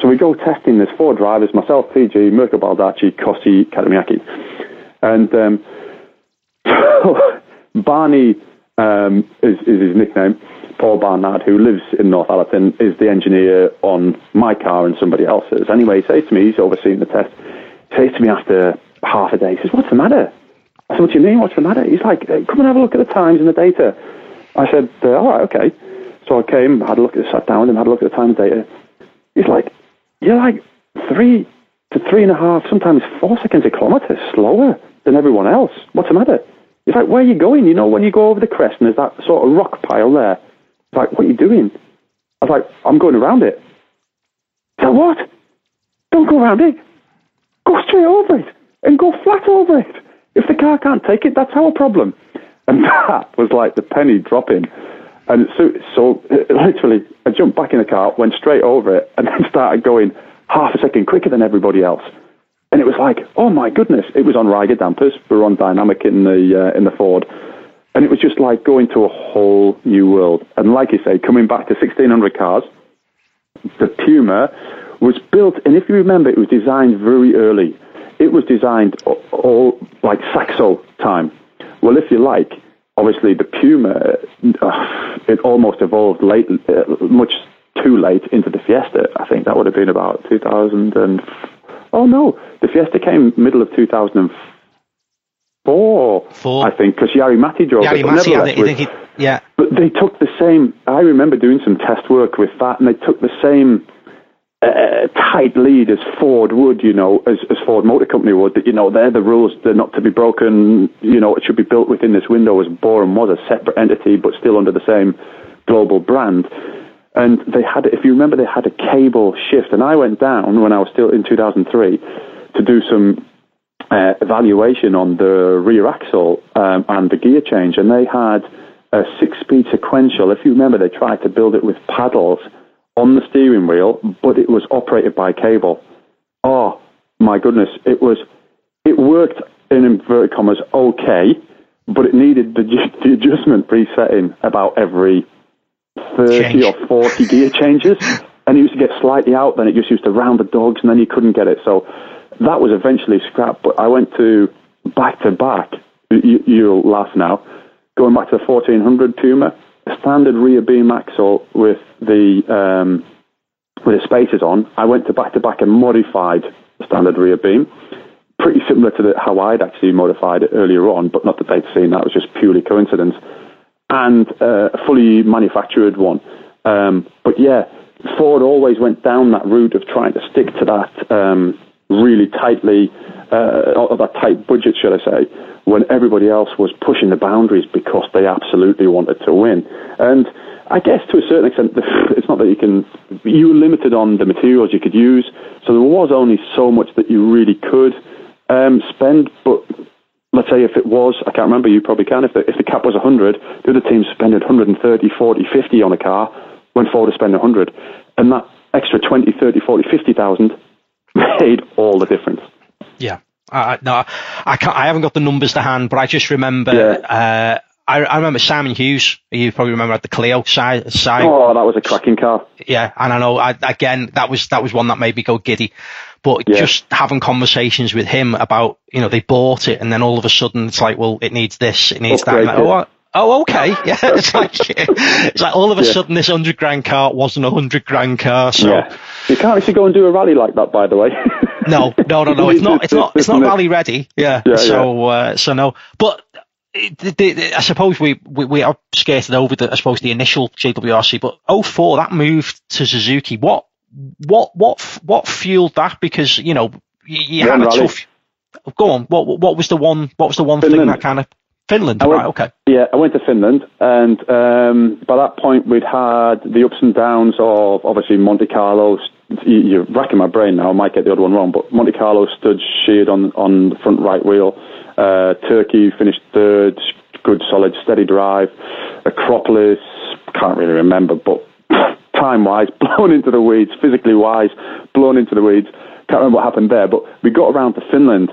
So we go testing. There's four drivers: myself, PG, Mirco Baldacci, Kosti, Katajamäki, and um, Barney um, is, is his nickname. Paul Barnard, who lives in North Northallerton, is the engineer on my car and somebody else's. Anyway, he says to me, he's overseeing the test. He says to me after half a day, he says, "What's the matter?" I said, "What do you mean? What's the matter?" He's like, "Come and have a look at the times and the data." I said, uh, "All right, okay." So I came, had a look at, sat down, and had a look at the times data. He's like, "You're like three to three and a half, sometimes four seconds a kilometre slower than everyone else. What's the matter?" He's like, "Where are you going? You know, when you go over the crest and there's that sort of rock pile there." Like, "What are you doing?" I was like, "I'm going around it." So "What? Don't go around it. Go straight over it and go flat over it. If the car can't take it, that's our problem." And that was like the penny dropping. And so, so literally, I jumped back in the car, went straight over it, and then started going half a second quicker than everybody else. And it was like, oh my goodness! It was on Reiger dampers. We were on dynamic in the uh, in the Ford, and it was just like going to a whole new world. And like you say, coming back to 1600 cars, the Puma was built, and if you remember, it was designed very early. It was designed all, like Saxo time. Well, if you like, obviously the Puma, uh, it almost evolved late, uh, much too late into the Fiesta. I think that would have been about 2000 and oh no, the Fiesta came middle of 2004. Four. I think, because Jari Matti drove Jari it. but Matti, I nevertheless, think, think he, yeah. but they took the same. I remember doing some test work with that, and they took the same uh, tight lead as Ford would, you know, as, as Ford Motor Company would. That you know, they're the rules; they're not to be broken. You know, it should be built within this window. As Boreham was a separate entity, but still under the same global brand. And they had, if you remember, they had a cable shift. And I went down when I was still in 2003 to do some uh, evaluation on the rear axle um, and the gear change, and they had a six-speed sequential. If you remember, they tried to build it with paddles on the steering wheel, but it was operated by cable. Oh my goodness! It was. It worked in inverted commas okay, but it needed the, the adjustment resetting about every 30 Change. or 40 gear changes. And it used to get slightly out, then it just used to round the dogs, and then you couldn't get it. So that was eventually scrapped. But I went to back to back. You, you'll laugh now. Going back to the 1400 Puma, standard rear beam axle with the um, with the spacers on. I went to back to back and modified the standard rear beam. Pretty similar to the, how I'd actually modified it earlier on, but not that they'd seen that. Was just purely coincidence and uh, a fully manufactured one. Um, but yeah, Ford always went down that route of trying to stick to that um, really tightly, uh, or that tight budget, should I say, when everybody else was pushing the boundaries because they absolutely wanted to win. And I guess to a certain extent, it's not that you can, you were limited on the materials you could use, so there was only so much that you really could um, spend, but let's say if it was, I can't remember, you probably can, if the, if the cap was 100, the other team spending 130, 40, 50 on a car when Ford is spending 100. And that extra 20, 30, 40, 50,000 made all the difference. Yeah. Uh, no, I can't. I haven't got the numbers to hand, but I just remember. Yeah. Uh, I, I remember Simon Hughes. You probably remember at the Clio side. side Oh, that was a cracking car. Yeah, and I know. I, again, that was that was one that made me go giddy. But Yeah. just having conversations with him about, you know, they bought it, and then all of a sudden it's like, well, it needs this, it needs that. It. oh, oh, okay. Yeah, it's like it's like all of a Yeah. sudden this hundred grand car wasn't a hundred grand car. So Yeah. You can't actually go and do a rally like that, by the way. no, no, no, no. It's not. It's not. It's not rally ready. Yeah. Yeah, so, Uh, so no. But it- the, the, I suppose we, we we are skated over the I suppose the initial JWRC, but 04 that moved to Suzuki. What what what what fueled that? Because you know you, you had a rally. tough. Go on. What what was the one? What was the one thing that kind of Finland? I went- right. Okay. Yeah, I went to Finland, and um, by that point we'd had the ups and downs of obviously Monte Carlo. You- You're racking my brain now. I might get the other one wrong, but Monte Carlo stood sheared on on the front right wheel. Uh, Turkey finished third, good solid steady drive. Acropolis, can't really remember, but time wise, blown into the weeds. Physically wise, blown into the weeds. Can't remember what happened there, but we got around to Finland,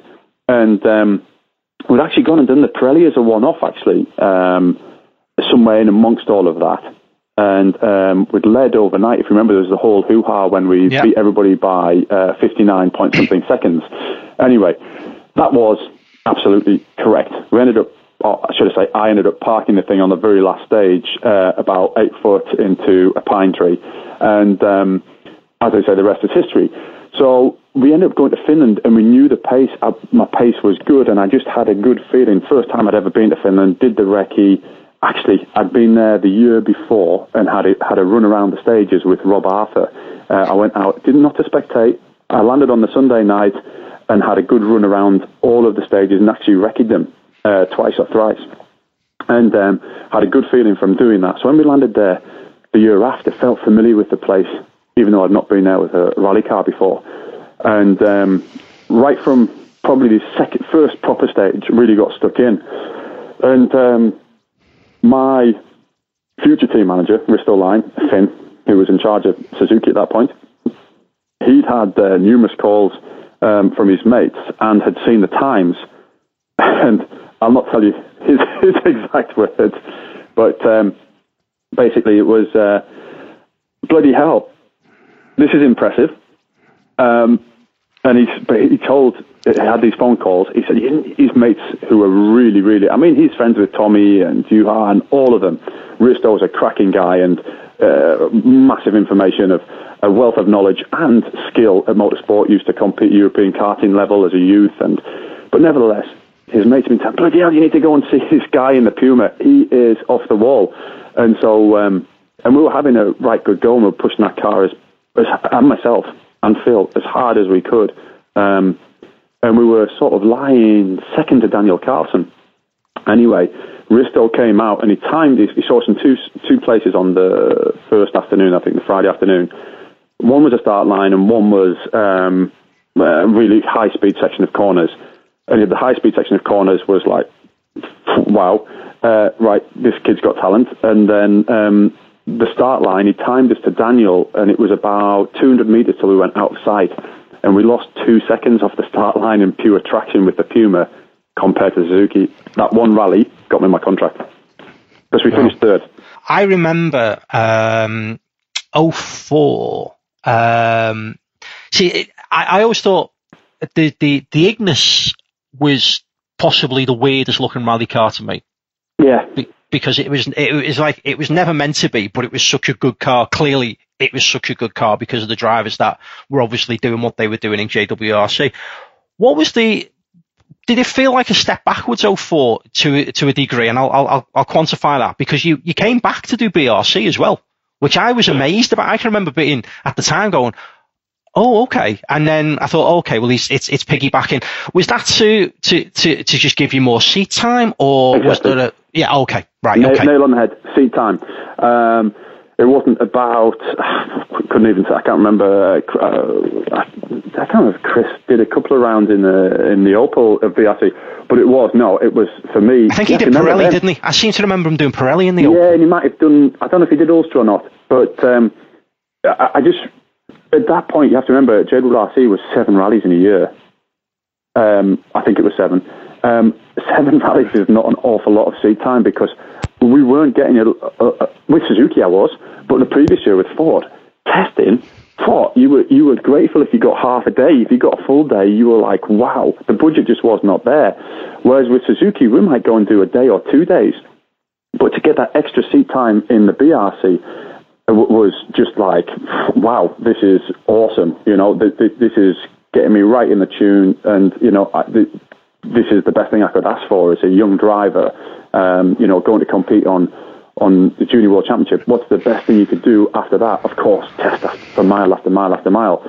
and um, we'd actually gone and done the Pirelli as a one-off, actually, um, somewhere in amongst all of that. and um, we'd led overnight. If you remember, there was the whole hoo-ha when we Yeah. beat everybody by uh, 59 point something seconds. Anyway, that was absolutely correct. We ended up, or I should I say, I ended up parking the thing on the very last stage, uh, about eight foot into a pine tree, and um, as I say, the rest is history. So we ended up going to Finland, and we knew the pace. Uh, my pace was good, and I just had a good feeling. First time I'd ever been to Finland, did the recce. Actually, I'd been there the year before and had a, had a run around the stages with Rob Arthur. Uh, I went out, did not to spectate. I landed on the Sunday night and had a good run around all of the stages and actually recce'd them uh, twice or thrice and um, had a good feeling from doing that. So when we landed there the year after, felt familiar with the place, even though I'd not been there with a rally car before. And um, right from probably the second, first proper stage, really got stuck in. And um, my future team manager, Risto Line, Finn, who was in charge of Suzuki at that point, he'd had uh, numerous calls um, from his mates and had seen the times. And I'll not tell you his, his exact words, but um, basically it was uh, bloody hell. This is impressive. Um, and he's, he told, he had these phone calls. He said his mates who were really, really, I mean, he's friends with Tommi and Juha and all of them. Risto was a cracking guy and uh, massive information of a wealth of knowledge and skill at motorsport. Used to compete European karting level as a youth, and but nevertheless, his mates have been saying, "Bloody hell, you need to go and see this guy in the Puma. He is off the wall." And so, um, and we were having a right good go, and we were pushing that car as, as and myself and Phil as hard as we could. Um, and we were sort of lying second to Daniel Carlsson. Anyway, Risto came out and he timed. He, he saw some two two places on the first afternoon. I think the Friday afternoon. One was a start line, and one was um, a really high speed section of corners. And the high speed section of corners was like, wow, uh, right, this kid's got talent. And then um, the start line, he timed us to Daniel, and it was about 200 meters till we went out of sight. And we lost two seconds off the start line in pure traction with the Puma compared to Suzuki. That one rally got me my contract. Because we finished third. I remember um, 04. Um, see, it, I, I always thought the, the, the Ignis was possibly the weirdest looking rally car to me Yeah. Be- because it was it was like it was never meant to be, but it was such a good car. Clearly, it was such a good car because of the drivers that were obviously doing what they were doing in JWRC. What was the did it feel like a step backwards 04 to to a degree? And I'll I'll I'll quantify that because you you came back to do BRC as well, which I was amazed about. I can remember being at the time going. Oh, okay. And then I thought, oh, okay, well, it's it's, it's piggybacking. Was that to, to, to, to just give you more seat time, or was there a yeah? Okay, right, Nail, okay. nail on the head. Seat time. Um, it wasn't about. Couldn't even. say- I can't remember. Uh, I, I can't remember. if Chris did a couple of rounds in the in the Opel of BRC, but it was no. It was for me. I think he have did Pirelli, then. didn't he? I seem to remember him doing Pirelli in the. Yeah, and he might have done. I don't know if he did Ulster or not, but um, I, I just at that point you have to remember JWRC was seven rallies in a year. Um, I think it was seven. Um, seven rallies is not an awful lot of seat time because we weren't getting it uh, uh, with Suzuki. I was, but the previous year with Ford testing. Ford, you were you were grateful if you got half a day. If you got a full day, you were like, wow, the budget just was not there. Whereas with Suzuki, we might go and do a day or two days. But to get that extra seat time in the BRC uh, was just like, wow, this is awesome. You know, th- th- this is getting me right in the tune, and you know, this is the best thing I could ask for as a young driver. Um, you know, going to compete on on the Junior World Championship. What's the best thing you could do after that? Of course, test for mile after mile after mile.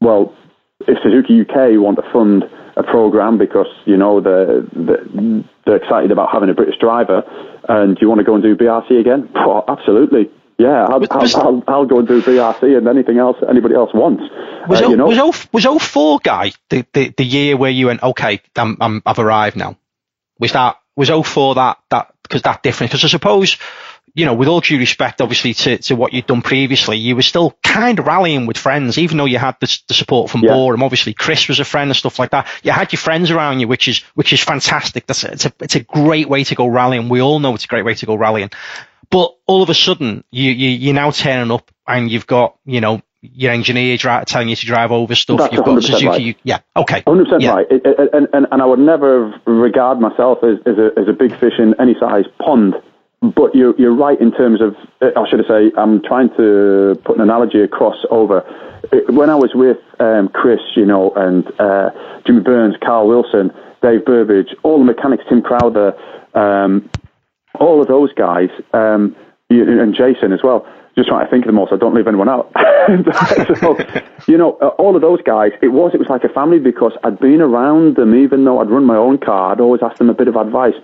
Well, if Suzuki UK want to fund a program because you know they're, they're, excited about having a British driver, and you want to go and do BRC again? Absolutely. Yeah, I'll, Was- I'll, I'll, I'll go and do BRC and anything else anybody else wants. Was, Uh, you know, was, o, was 04 guy the, the, the year where you went, okay, I'm, I'm, I've arrived now? Was that, was 04 that, that, because that different? Because I suppose, you know, with all due respect, obviously, to, to what you'd done previously, you were still kind of rallying with friends, even though you had the, the support from Yeah. Boreham. Obviously, Chris was a friend and stuff like that. You had your friends around you, which is, which is fantastic. That's a, it's a, it's a great way to go rallying. We all know it's a great way to go rallying. But all of a sudden you, you you're now turning up and you've got you know your engineer dri- telling you to drive over stuff. That's You've got Suzuki. right. You, yeah. Okay. 100% Yeah. right. It, it, and, and, and I would never regard myself as, as, a, as a big fish in any size pond. But you're, you're right in terms of, I should say, I'm trying to put an analogy across over. When I was with um, Chris, you know, and uh, Jimmy Burns, Carl Wilson, Dave Burbage, all the mechanics, Tim Crowther, um, all of those guys, um, and Jason as well. Just trying to think of them all, so I don't leave anyone out. so, you know, uh, all of those guys, it was it was like a family because I'd been around them, even though I'd run my own car. I'd always ask them a bit of advice,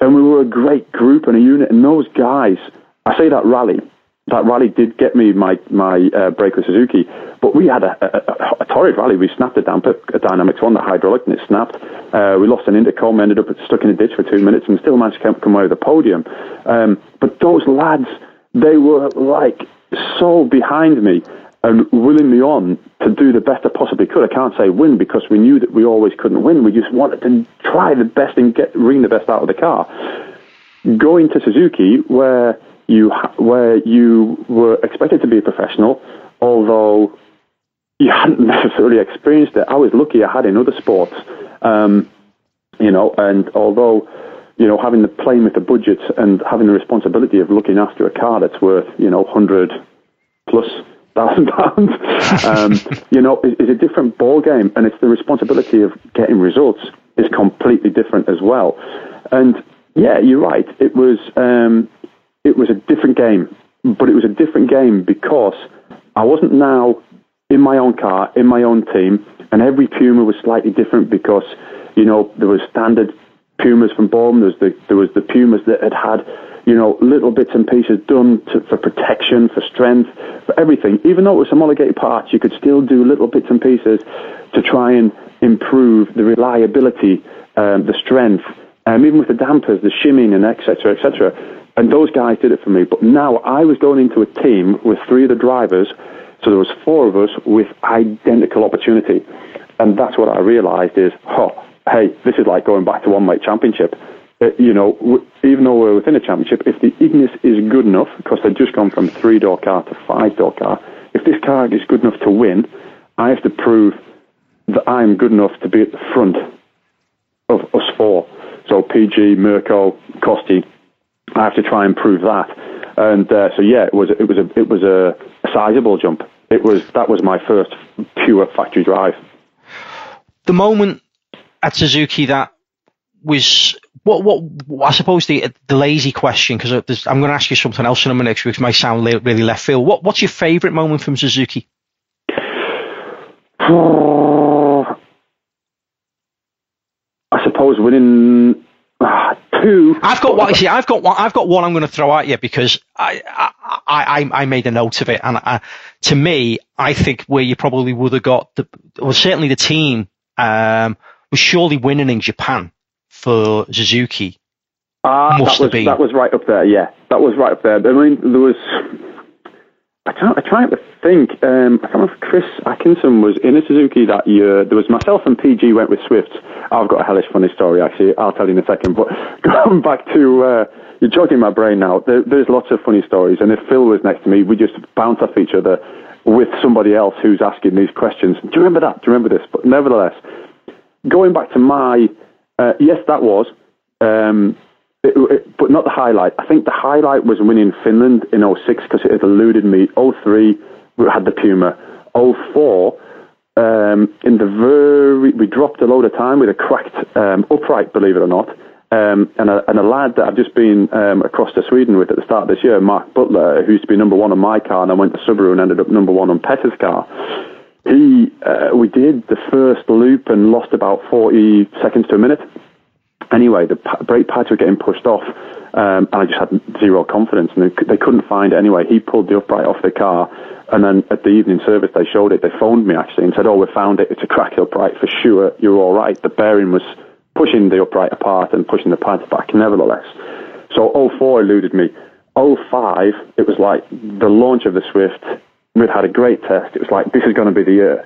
and we were a great group and a unit. And those guys, I say that rally, that rally did get me my my uh, break with Suzuki, but we had a, a, a, torrid rally. We snapped a damper, a Dynamics one, the hydraulic, and it snapped. Uh, we lost an intercom, ended up stuck in a ditch for two minutes, and still managed to come, away with the podium. Um, but those lads, they were like so behind me and willing me on to do the best I possibly could. I can't say win because we knew that we always couldn't win. We just wanted to try the best and get wring the best out of the car going to Suzuki where you where you were expected to be a professional, although you hadn't necessarily experienced it. I was lucky I had in other sports, um, you know, and although you know having the playing with the budget and having the responsibility of looking after a car that's worth you know hundred plus thousand pounds, um, you know, is, is a different ball game, and it's the responsibility of getting results is completely different as well. And yeah, you're right. It was um, it was a different game, but it was a different game because I wasn't now in my own car, in my own team, and every Puma was slightly different because you know there was standard Pumas from Boreham. There was the there was the Pumas that had had you know little bits and pieces done to, for protection, for strength, for everything. Even though it was homologated parts, you could still do little bits and pieces to try and improve the reliability, um, the strength, um, even with the dampers, the shimming, and etc. etc. And those guys did it for me. But now I was going into a team with three of the drivers, so there was four of us with identical opportunity, and that's what I realised is, oh, hey, this is like going back to one weight championship. Uh, you know, w- even though we're within a championship, if the Ignis is good enough, because they've just gone from three door car to five door car, if this car is good enough to win, I have to prove that I'm good enough to be at the front of us four. So PG, Mirco, Kosti, I have to try and prove that. And uh, so yeah, it was it was a it was a, a sizable jump. It was that was my first pure factory drive. The moment at Suzuki that was what what I suppose the the lazy question because I'm going to ask you something else in a minute which might sound really left field. What what's your favourite moment from Suzuki? I suppose winning ah, two. I've got one. See, I've got one. I've got one. I'm going to throw at you because I I I, I made a note of it, and I, to me, I think where you probably would have got the well, certainly the team um, was surely winning in Japan for Suzuki. Ah, Must that was that was right up there. Yeah, that was right up there. I mean, there was. I can't. I try to think. Um, I can't remember if Chris Atkinson was in a Suzuki that year. There was myself and PG went with Swift. I've got a hellish funny story actually. I'll tell you in a second. But going back to uh, you're jogging my brain now. There, there's lots of funny stories, and if Phil was next to me, we just bounce off each other with somebody else who's asking these questions. Do you remember that? Do you remember this? But nevertheless, going back to my uh, yes, that was. Um, it, it, but not the highlight. I think the highlight was winning Finland in 06 because it had eluded me. 03, we had the Puma. 04, um, in the very, we dropped a load of time with a cracked um, upright, believe it or not. Um, and, a, and a lad that I've just been um, across to Sweden with at the start of this year, Mark Butler, who used to be number one on my car, and I went to Subaru and ended up number one on Petter's car. He, uh, we did the first loop and lost about 40 seconds to a minute anyway, the brake pads were getting pushed off, um, and I just had zero confidence, and they, they couldn't find it anyway. He pulled the upright off the car, and then at the evening service, they showed it. They phoned me actually and said, "Oh, we found it. It's a cracked upright for sure. You're all right." The bearing was pushing the upright apart and pushing the pads back, nevertheless. So 04 eluded me. 05, it was like the launch of the Swift. We'd had a great test. It was like this is going to be the year.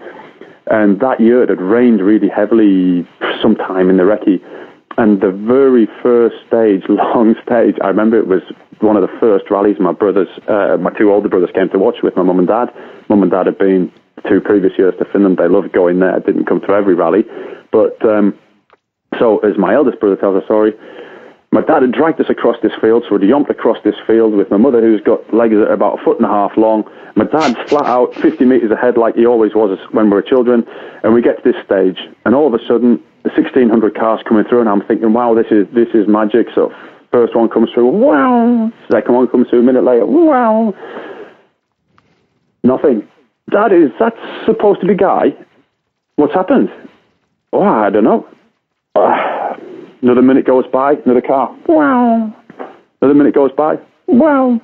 And that year it had rained really heavily sometime in the recce and the very first stage, long stage, I remember it was one of the first rallies my brothers, uh, my two older brothers came to watch with my mum and dad. Mum and dad had been two previous years to Finland. They loved going there. Didn't come to every rally, but um, so as my eldest brother tells the story, my dad had dragged us across this field, so we'd yomped across this field with my mother, who's got legs that are about a foot and a half long. My dad's flat out 50 metres ahead, like he always was when we were children. And we get to this stage, and all of a sudden, 1600 cars coming through, and I'm thinking, wow, this is this is magic. So first one comes through, wow. Second one comes through a minute later, wow. Nothing. That is is that supposed to be Guy? What's happened? Oh, I don't know. Another minute goes by, another car. Wow. Another minute goes by. Wow.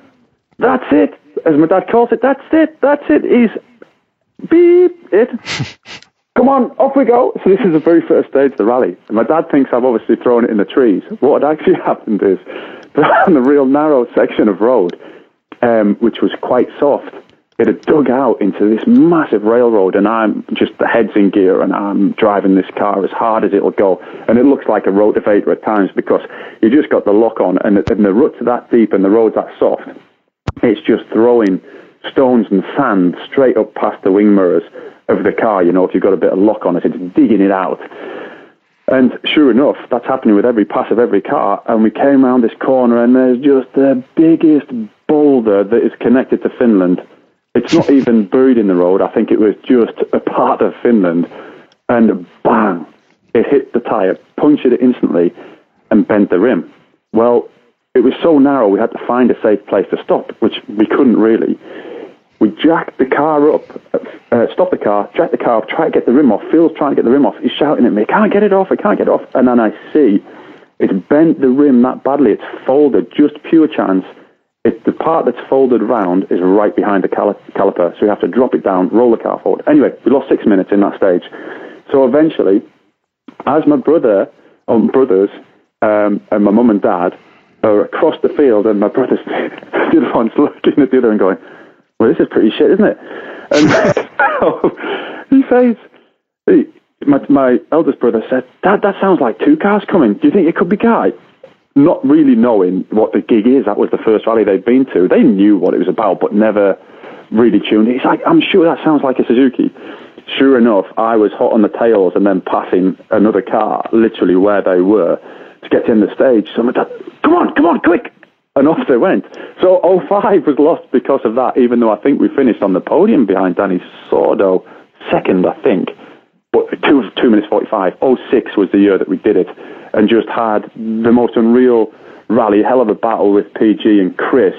That's it. As my dad calls it, that's it. That's it. He's beep it. Come on, off we go. So this is the very first stage of the rally. And my dad thinks I've obviously thrown it in the trees. What had actually happened is, on the real narrow section of road, um, which was quite soft, it had dug out into this massive railroad, and I'm just the head's in gear, and I'm driving this car as hard as it'll go, and it looks like a rotavator at times because you just got the lock on, and, and the ruts are that deep, and the road's that soft. It's just throwing stones and sand straight up past the wing mirrors of the car. You know, if you've got a bit of lock on it, it's digging it out. And sure enough, that's happening with every pass of every car. And we came around this corner, and there's just the biggest boulder that is connected to Finland. It's not even buried in the road. I think it was just a part of Finland. And bang, it hit the tyre, punctured it instantly, and bent the rim. Well, it was so narrow, we had to find a safe place to stop, which we couldn't really. We jacked the car up, uh, stopped the car, jacked the car up, tried to get the rim off. Phil's trying to get the rim off. He's shouting at me, can't get it off, I can't get it off. And then I see it's bent the rim that badly. It's folded, just pure chance. It, the part that's folded round is right behind the caliper, so we have to drop it down, roll the car forward. Anyway, we lost six minutes in that stage. So eventually, as my brother, or brothers, um, and my mum and dad are across the field, and my brother's the other one's looking at the other and going, well, this is pretty shit, isn't it? And so he says, my, my eldest brother said, Dad, that sounds like two cars coming. Do you think it could be Guy? Not really knowing what the gig is. That was the first rally they'd been to. They knew what it was about, but never really tuned. He's like, I'm sure that sounds like a Suzuki. Sure enough, I was hot on the tails and then passing another car, literally where they were, to get to the stage. So my dad, come on, come on, quick, and off they went. So 05 was lost because of that, even though I think we finished on the podium behind Dani Sordo, second, I think. But two, two minutes 45. 06 was the year that we did it and just had the most unreal rally, hell of a battle with PG and Chris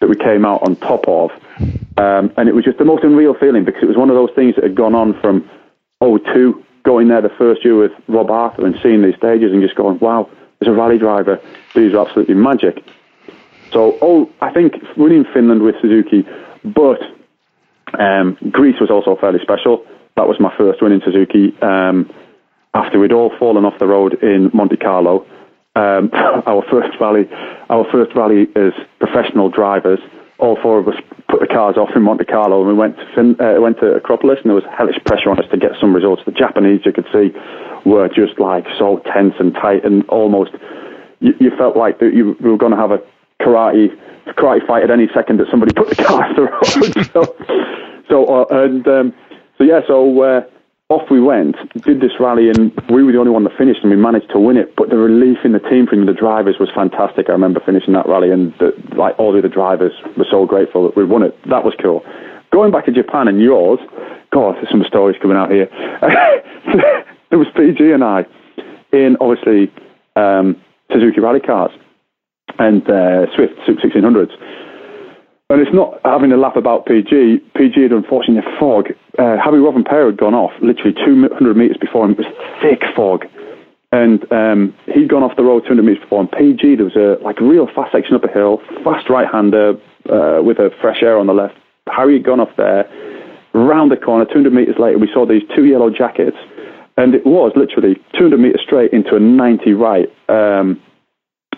that we came out on top of. Um, and it was just the most unreal feeling because it was one of those things that had gone on from 02, going there the first year with Rob Arthur and seeing these stages and just going, wow, as a rally driver, these are absolutely magic. So, oh, I think winning Finland with Suzuki, but um, Greece was also fairly special. That was my first win in Suzuki. Um, after we'd all fallen off the road in Monte Carlo, um, our first rally, our first rally as professional drivers. All four of us put the cars off in Monte Carlo, and we went to fin- uh, went to Acropolis, and there was hellish pressure on us to get some results. The Japanese, you could see, were just like so tense and tight, and almost you, you felt like that you were going to have a karate karate fight at any second that somebody put the car off the road. so, so uh, and um, so yeah, so uh, off we went, did this rally, and we were the only one that finished, and we managed to win it. But the relief in the team from the drivers was fantastic. I remember finishing that rally, and the, like all the other drivers were so grateful that we won it. That was cool. Going back to Japan and yours, God, there's some stories coming out here. it was PG and I in obviously um, Suzuki rally cars and uh, Swift 1600s. And it's not having a laugh about PG. PG had unfortunately fog. Uh, Harri Rovanperä had gone off literally 200 metres before him. It was thick fog. And um, he'd gone off the road 200 metres before. And PG, there was a like real fast section up a hill, fast right-hander uh, with a fresh air on the left. Harry had gone off there. Round the corner, 200 metres later, we saw these two yellow jackets. And it was literally 200 metres straight into a 90 right. Um,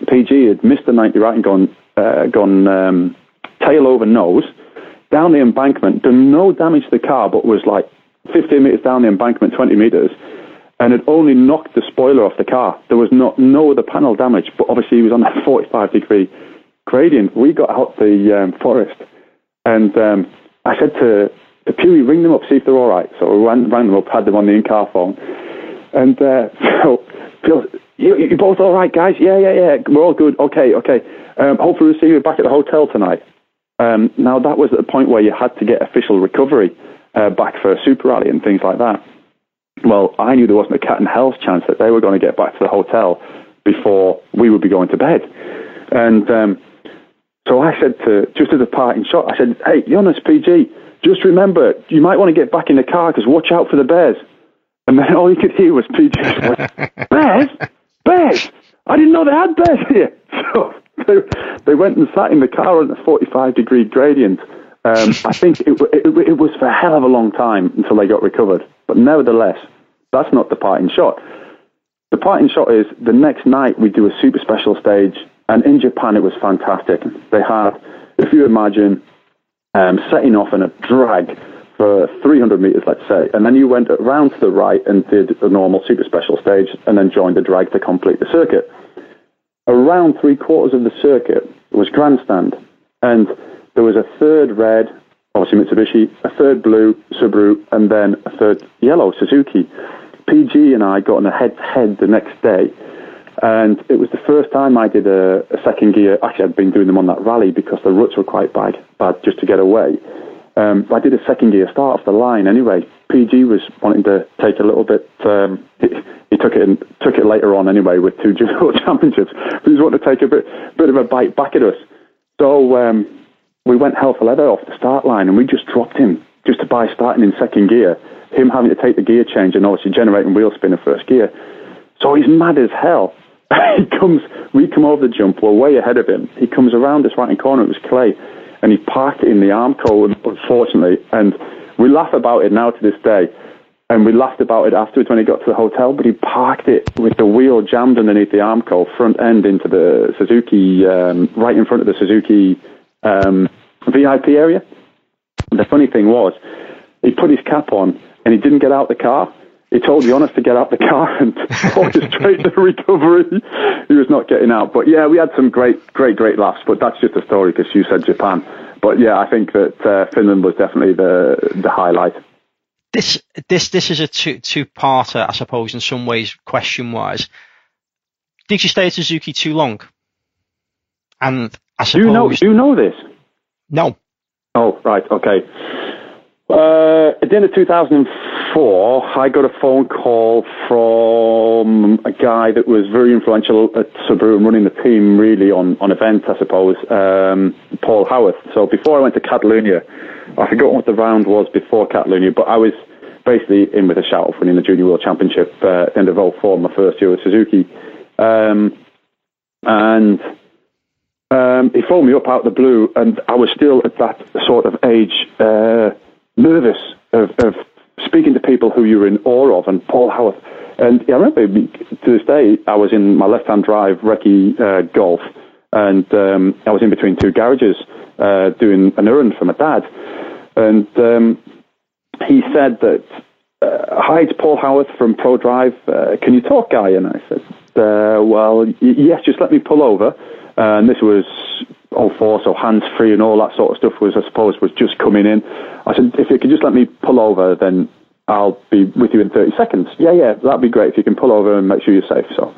PG had missed the 90 right and gone, uh, gone um, tail over nose down the embankment, done no damage to the car, but was like 15 metres down the embankment, 20 metres, and had only knocked the spoiler off the car. There was not no other panel damage, but obviously he was on a 45 degree gradient. We got out the um, forest, and um, I said to the Pewee, ring them up, see if they're all right. So we rang, rang them up, had them on the in-car phone, and uh, so Phil, you, you both all right, guys? Yeah, yeah, yeah. We're all good. Okay, okay. Um, hopefully we'll see you back at the hotel tonight. Um, now that was at the point where you had to get official recovery uh, back for a super rally and things like that. Well, I knew there wasn't a cat in hell's chance that they were going to get back to the hotel before we would be going to bed. And um, so I said to, just as a parting shot, I said, hey, Jonas PG, just remember, you might want to get back in the car because watch out for the bears. And then all you could hear was PG bears? Bears? I didn't know they had bears here. So they, they went and sat in the car on a 45 degree gradient. Um, I think it, it, it was for a hell of a long time until they got recovered. But nevertheless, that's not the parting shot. The parting shot is the next night we do a super special stage, and in Japan it was fantastic. They had, if you imagine, um, setting off in a drag for 300 meters, let's say, and then you went around to the right and did a normal super special stage, and then joined the drag to complete the circuit. Around three quarters of the circuit was grandstand, and there was a third red, obviously Mitsubishi, a third blue Subaru, and then a third yellow Suzuki. PG and I got on a head-to-head the next day, and it was the first time I did a, a, second gear. Actually, I'd been doing them on that rally because the ruts were quite bad, bad just to get away. Um, I did a second gear start off the line anyway. PG was wanting to take a little bit. Um, he, he, took it in, took it later on anyway with two junior championships. He was wanting to take a bit bit of a bite back at us. So um, we went hell for leather off the start line, and we just dropped him just to buy starting in second gear. Him having to take the gear change and obviously generating wheel spin in first gear. So he's mad as hell. He comes, we come over the jump, we're way ahead of him. He comes around this right hand corner, it was Clay, and he parked in the Armco, unfortunately. And we laugh about it now to this day. And we laughed about it afterwards when he got to the hotel, but he parked it with the wheel jammed underneath the Armco, front end into the Suzuki, um, right in front of the Suzuki um, VIP area. The funny thing was, he put his cap on and he didn't get out the car he told Jonas to get out the car and straight to recovery. He was not getting out. But yeah, we had some great, great, great laughs. But that's just a story because you said Japan. But yeah, I think that uh, Finland was definitely the the highlight. This this this is a two two parter, I suppose, in some ways, question wise. Did you stay at Suzuki too long? And I suppose do you know do you know this? No. Oh right, okay. Uh, at the end of 2004, I got a phone call from a guy that was very influential at Subaru and running the team really on, on events, I suppose, um, Paul Howarth. So before I went to Catalunya, I forgot what the round was before Catalunya, but I was basically in with a shout of winning the Junior World Championship uh, at the end of 04, my first year with Suzuki. Um, and um, he phoned me up out of the blue, and I was still at that sort of age. Uh, nervous of, of speaking to people who you're in awe of, and Paul Howarth. And I remember to this day, I was in my left-hand drive recce uh, Golf, and um, I was in between two garages uh, doing an errand for my dad. And um, he said that, uh, "Hi, it's Paul Howarth from Prodrive. Uh, can you talk, guy?" And I said, uh, "Well, y- yes, just let me pull over." and this was all four, so hands free and all that sort of stuff was, I suppose, was just coming in. I said, if you could just let me pull over, then I'll be with you in 30 seconds. Yeah, yeah, that'd be great if you can pull over and make sure you're safe. So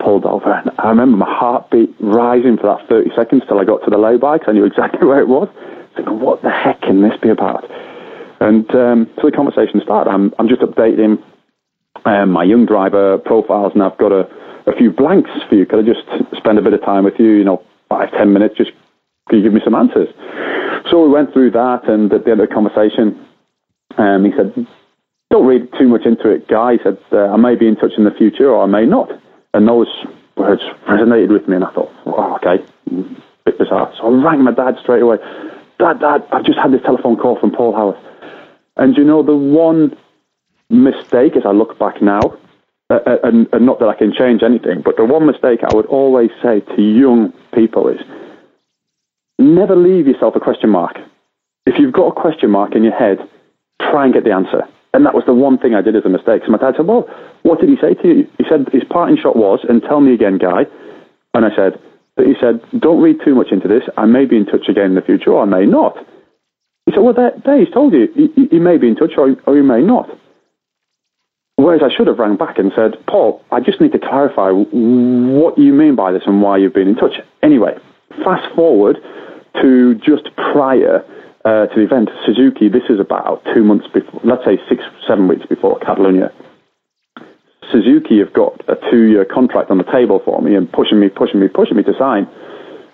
pulled over, and I remember my heartbeat rising for that 30 seconds till I got to the lay-by because I knew exactly where it was. Thinking, what the heck can this be about? And um, so the conversation started. I'm, I'm just updating um, my young driver profiles, and I've got a, a few blanks for you. Could I just spend a bit of time with you? You know, five, ten minutes. Just can you give me some answers? So we went through that, and at the end of the conversation, um, he said, "Don't read too much into it, guy." He said, uh, "I may be in touch in the future, or I may not." And those words resonated with me, and I thought, oh, "Okay, bit bizarre." So I rang my dad straight away. Dad, Dad, I've just had this telephone call from Paul Howarth, and you know the one mistake as I look back now, Uh, uh, and, and, not that I can change anything, but the one mistake I would always say to young people is never leave yourself a question mark. If you've got a question mark in your head, try and get the answer. And that was the one thing I did as a mistake. So my dad said, Well, what did he say to you? He said his parting shot was, and tell me again, guy. And I said, but he said, don't read too much into this. I may be in touch again in the future, or I may not. He said, well, there, there he's told you. He, he may be in touch, or, or he may not. Whereas I should have rang back and said, Paul, I just need to clarify what you mean by this and why you've been in touch. Anyway, fast forward to just prior uh, to the event, Suzuki, this is about two months before, let's say six, seven weeks before Catalonia. Suzuki have got a two-year contract on the table for me and pushing me, pushing me, pushing me to sign.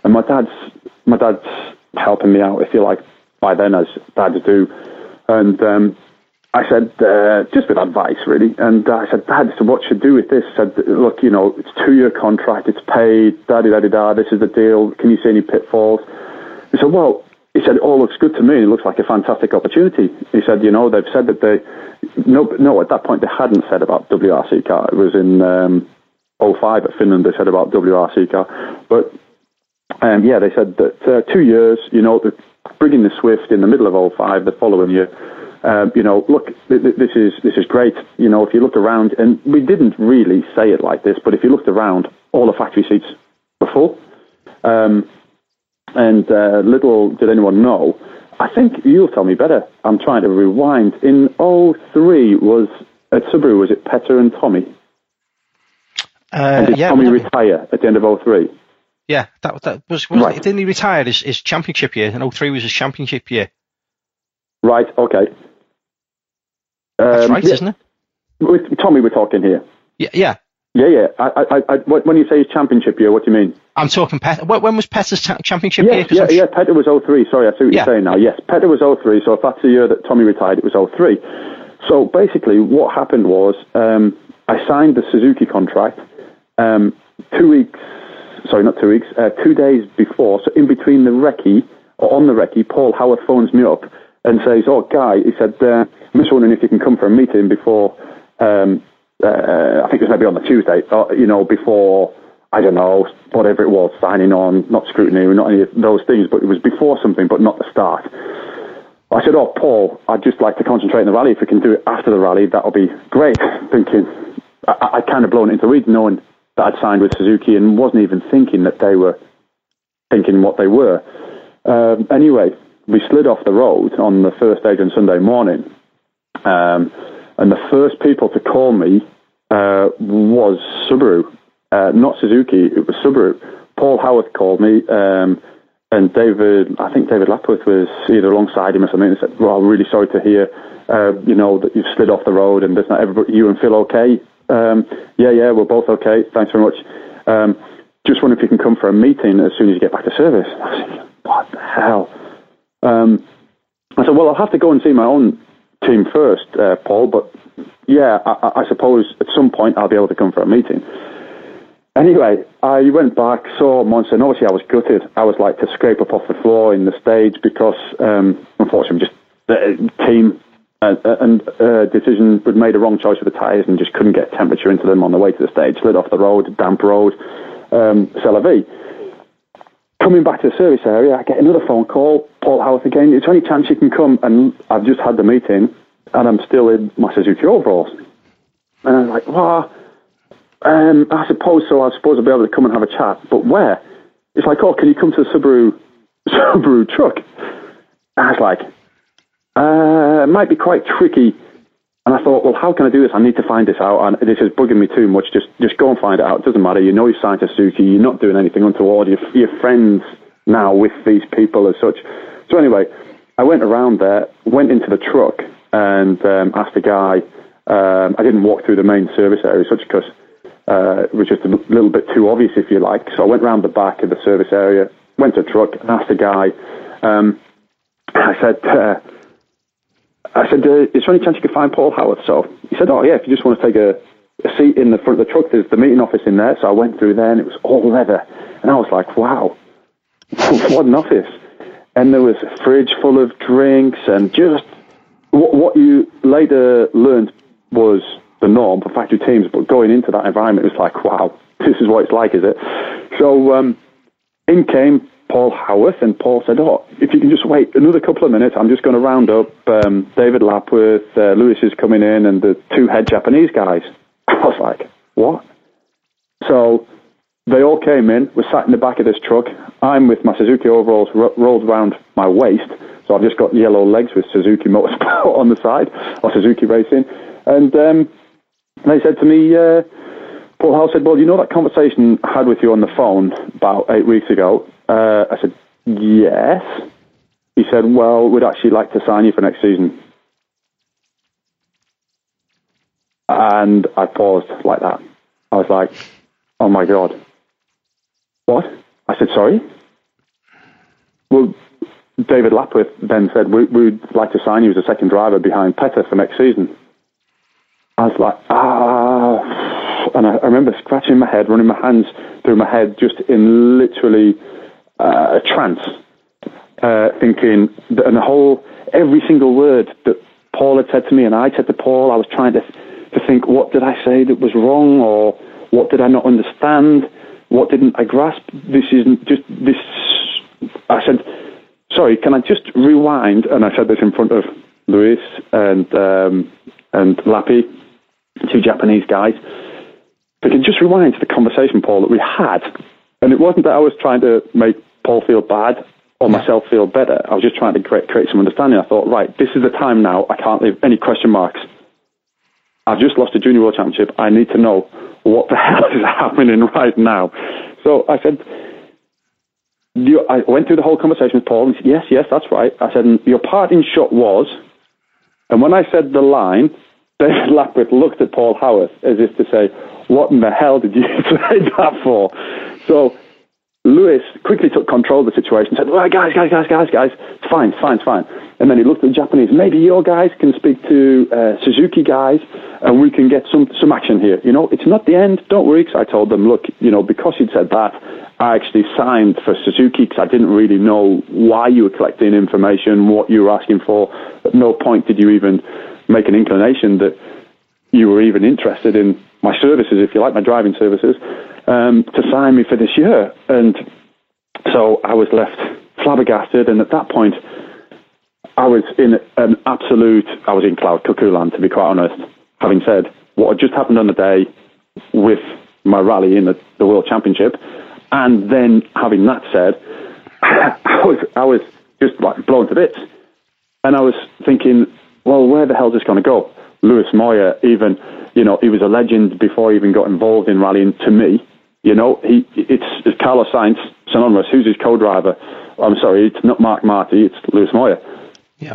And my dad's, my dad's helping me out, if you like, by then as dads do. And um, I said, uh, just with advice, really. And I said, Dad, so what should do with this? I said, look, you know, it's two-year contract, it's paid, da-di-da-di-da, this is the deal. Can you see any pitfalls? He said, well, he said, it all looks good to me. It looks like a fantastic opportunity. He said, you know, they've said that they, no, no, at that point they hadn't said about WRC car. It was in um, 05 at Finland they said about WRC car. But, um, yeah, they said that uh, two years, you know, bringing the Swift in the middle of 05 the following year, um, you know, look, this is this is great. You know, if you look around, and we didn't really say it like this, but if you looked around, all the factory seats were full. Um, and uh, little did anyone know, I think you'll tell me better. I'm trying to rewind. In 03 was at Subaru, was it Petter and Tommi? Uh, and did yeah, Tommi well, retire at the end of 03? Yeah, that, that was, was Right. didn't he retire his, his championship year? And 03 was his championship year. Right, okay. That's Um, right, yeah, isn't it? With Tommi, we're talking here. Yeah, yeah. Yeah, yeah. I, I, I, when you say his championship year, what do you mean? I'm talking Pet. When was Petter's cha- championship year? Yeah, I'm sh- yeah. Petter was 03. Sorry, I see what Yeah. you're saying now. Yes, Petter was 03. So if that's the year that Tommi retired, it was 03. So basically, what happened was um, I signed the Suzuki contract um, two weeks. Sorry, not two weeks. Uh, two days before. So in between the recce or on the recce, Paul Howarth phones me up and says, "Oh, guy," he said, uh, "I'm just wondering if you can come for a meeting before." Um, uh, I think it was maybe on the Tuesday. Uh, you know, before I don't know whatever it was, signing on, not scrutiny, not any of those things, but it was before something, but not the start. I said, "Oh, Paul, I'd just like to concentrate on the rally. If we can do it after the rally, that'll be great." Thinking, I, I'd kind of blown it into weeds, knowing that I'd signed with Suzuki, and wasn't even thinking that they were thinking what they were. Um, anyway, we slid off the road on the first stage on Sunday morning, um, and the first people to call me uh, was Subaru, uh, not Suzuki. It was Subaru. Paul Howarth called me, um, and David, I think David Lapworth was either alongside him or something. And said, "Well, I'm really sorry to hear, uh, you know, that you've slid off the road, and there's not everybody. You and Phil okay? Um, yeah, yeah, we're both okay. Thanks very much. Um, just wonder if you can come for a meeting as soon as you get back to service." Was "What the hell?" Um, I said, "Well, I'll have to go and see my own team first, uh, Paul. But yeah, I, I- suppose at some point I'll be able to come for a meeting." Anyway, I went back, saw Monster, and obviously I was gutted. I was like to scrape up off the floor in the stage because, um, unfortunately, just the team uh, and uh, decision would made a wrong choice with the tyres and just couldn't get temperature into them on the way to the stage. Slid off the road, damp road, um, c'est. Coming back to the service area, I get another phone call. Paul Howarth again. Is there any chance you can come? And I've just had the meeting, and I'm still in my Suzuki overalls. And I'm like, well, um, I suppose so. I suppose I'll be able to come and have a chat. But where? It's like, oh, can you come to the Subaru Subaru truck? And I was like, uh, it might be quite tricky. And I thought, well, how can I do this? I need to find this out, and this is bugging me too much. Just, just go and find it out. It doesn't matter. You know you've signed to. You're not doing anything untoward. You're, you're friends now with these people as such. So anyway, I went around there, went into the truck, and um, asked the guy. Um, I didn't walk through the main service area, such because uh, it was just a little bit too obvious, if you like. So I went round the back of the service area, went to the truck, and asked the guy. Um, I said. Uh, I said, uh, is there any chance you could find Paul Howarth? So he said, oh, yeah, if you just want to take a, a seat in the front of the truck, there's the meeting office in there. So I went through there and it was all leather. And I was like, wow, what an office. And there was a fridge full of drinks and just what, what you later learned was the norm for factory teams. But going into that environment, it was like, wow, this is what it's like, is it? So um, in came Paul Howarth, and Paul said, "Oh, if you can just wait another couple of minutes, I'm just going to round up um, David Lapworth, uh, Luis is coming in, and the two head Japanese guys." I was like, what? So they all came in, were sat in the back of this truck. I'm with my Suzuki overalls ro- rolled around my waist, so I've just got yellow legs with Suzuki Motorsport on the side, or Suzuki Racing. And um, they said to me, uh, Paul Howe said, well, you know that conversation I had with you on the phone about eight weeks ago? Uh, I said, yes. He said, well, we'd actually like to sign you for next season. And I paused like that. I was like, oh my God. What? I said, sorry? Well, David Lapworth then said, we, would like to sign you as a second driver behind Petter for next season. I was like, ah. And I, I remember scratching my head, running my hands through my head, just in literally uh, a trance, uh, thinking, that, and the whole, every single word that Paul had said to me and I said to Paul, I was trying to, to think, what did I say that was wrong or what did I not understand? What didn't I grasp? This isn't just this. I said, sorry, can I just rewind? And I said this in front of Luis and um, and Lappy, two Japanese guys. We can just rewind to the conversation, Paul, that we had. And it wasn't that I was trying to make Paul feel bad or myself feel better. I was just trying to create, create some understanding. I thought, right, this is the time now. I can't leave any question marks. I've just lost a junior world championship. I need to know what the hell is happening right now. So I said, you, I went through the whole conversation with Paul and said, yes, yes, that's right. I said, your parting shot was, and when I said the line, David Lapworth looked at Paul Howarth as if to say, what in the hell did you say that for? So Luis quickly took control of the situation and said, right, guys, guys, guys, guys, guys, it's fine, it's fine, it's fine. And then he looked at the Japanese, maybe your guys can speak to uh, Suzuki guys and we can get some, some action here. You know, it's not the end, don't worry, because I told them, look, you know, because you'd said that, I actually signed for Suzuki because I didn't really know why you were collecting information, what you were asking for. At no point did you even make an inclination that you were even interested in my services, if you like, my driving services, um, to sign me for this year. And so I was left flabbergasted. And at that point, I was in an absolute, I was in cloud cuckoo land, to be quite honest. Having said what had just happened on the day with my rally in the, the World Championship, and then having that said, I was, I was just like blown to bits. And I was thinking, well, where the hell is this going to go? Luis Moya, even, you know, he was a legend before he even got involved in rallying to me. You know, he, it's, it's Carlos Sainz, synonymous. Who's his co-driver? I'm sorry, it's not Marc Martí, it's Luis Moya.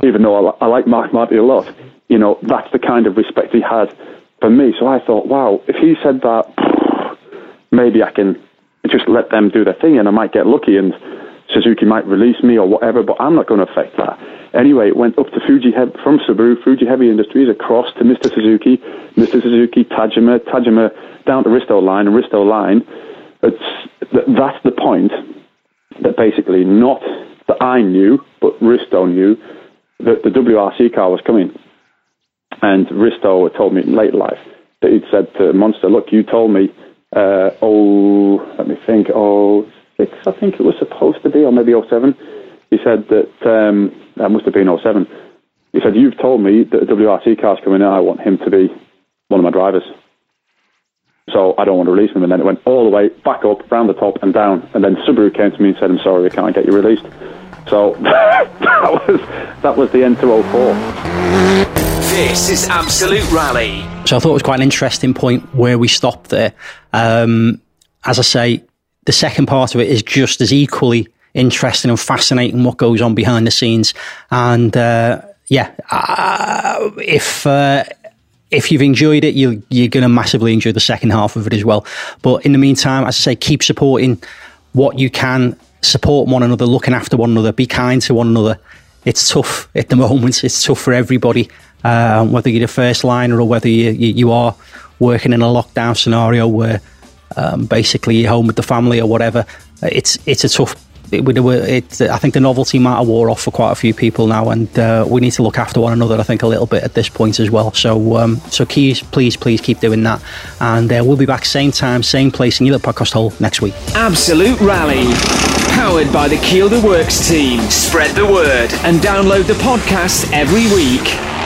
Even though I, I like Marc Martí a lot, you know, that's the kind of respect he had for me. So I thought, wow, if he said that, maybe I can just let them do their thing and I might get lucky and Suzuki might release me or whatever, but I'm not going to affect that. Anyway, it went up to Fuji from Subaru, Fuji Heavy Industries, across to Mr. Suzuki, Mr. Suzuki, Tajima, Tajima down to Risto Line, and Risto Line. It's, that's the point that basically not that I knew, but Risto knew that the WRC car was coming. And Risto told me in late life that he'd said to Monster, look, you told me, uh, oh, let me think, oh, six, I think it was supposed to be, or maybe 07. He said that, um, that must have been 07. He said, you've told me that a WRC car's coming in, I want him to be one of my drivers. So I don't want to release him. And then it went all the way back up, round the top and down. And then Subaru came to me and said, I'm sorry, we can't get you released. So that was that was the end to 04. This is Absolute Rally. So I thought it was quite an interesting point where we stopped there. Um, as I say, the second part of it is just as equally interesting and fascinating what goes on behind the scenes. And uh, yeah, uh, if uh, if you've enjoyed it, you, you're going to massively enjoy the second half of it as well. But in the meantime, as I say, keep supporting what you can, support one another, looking after one another, be kind to one another. It's tough at the moment. It's tough for everybody, uh, whether you're the first liner or whether you, you, you are working in a lockdown scenario where um, basically you're home with the family or whatever. It's it's a tough it, it, I think the novelty matter wore off for quite a few people now, and uh, we need to look after one another. I think a little bit at this point as well. So, um, so please, please, please keep doing that, and uh, we'll be back same time, same place in your little podcast hole next week. Absolute Rally, powered by the Kielder Works team. Spread the word and download the podcast every week.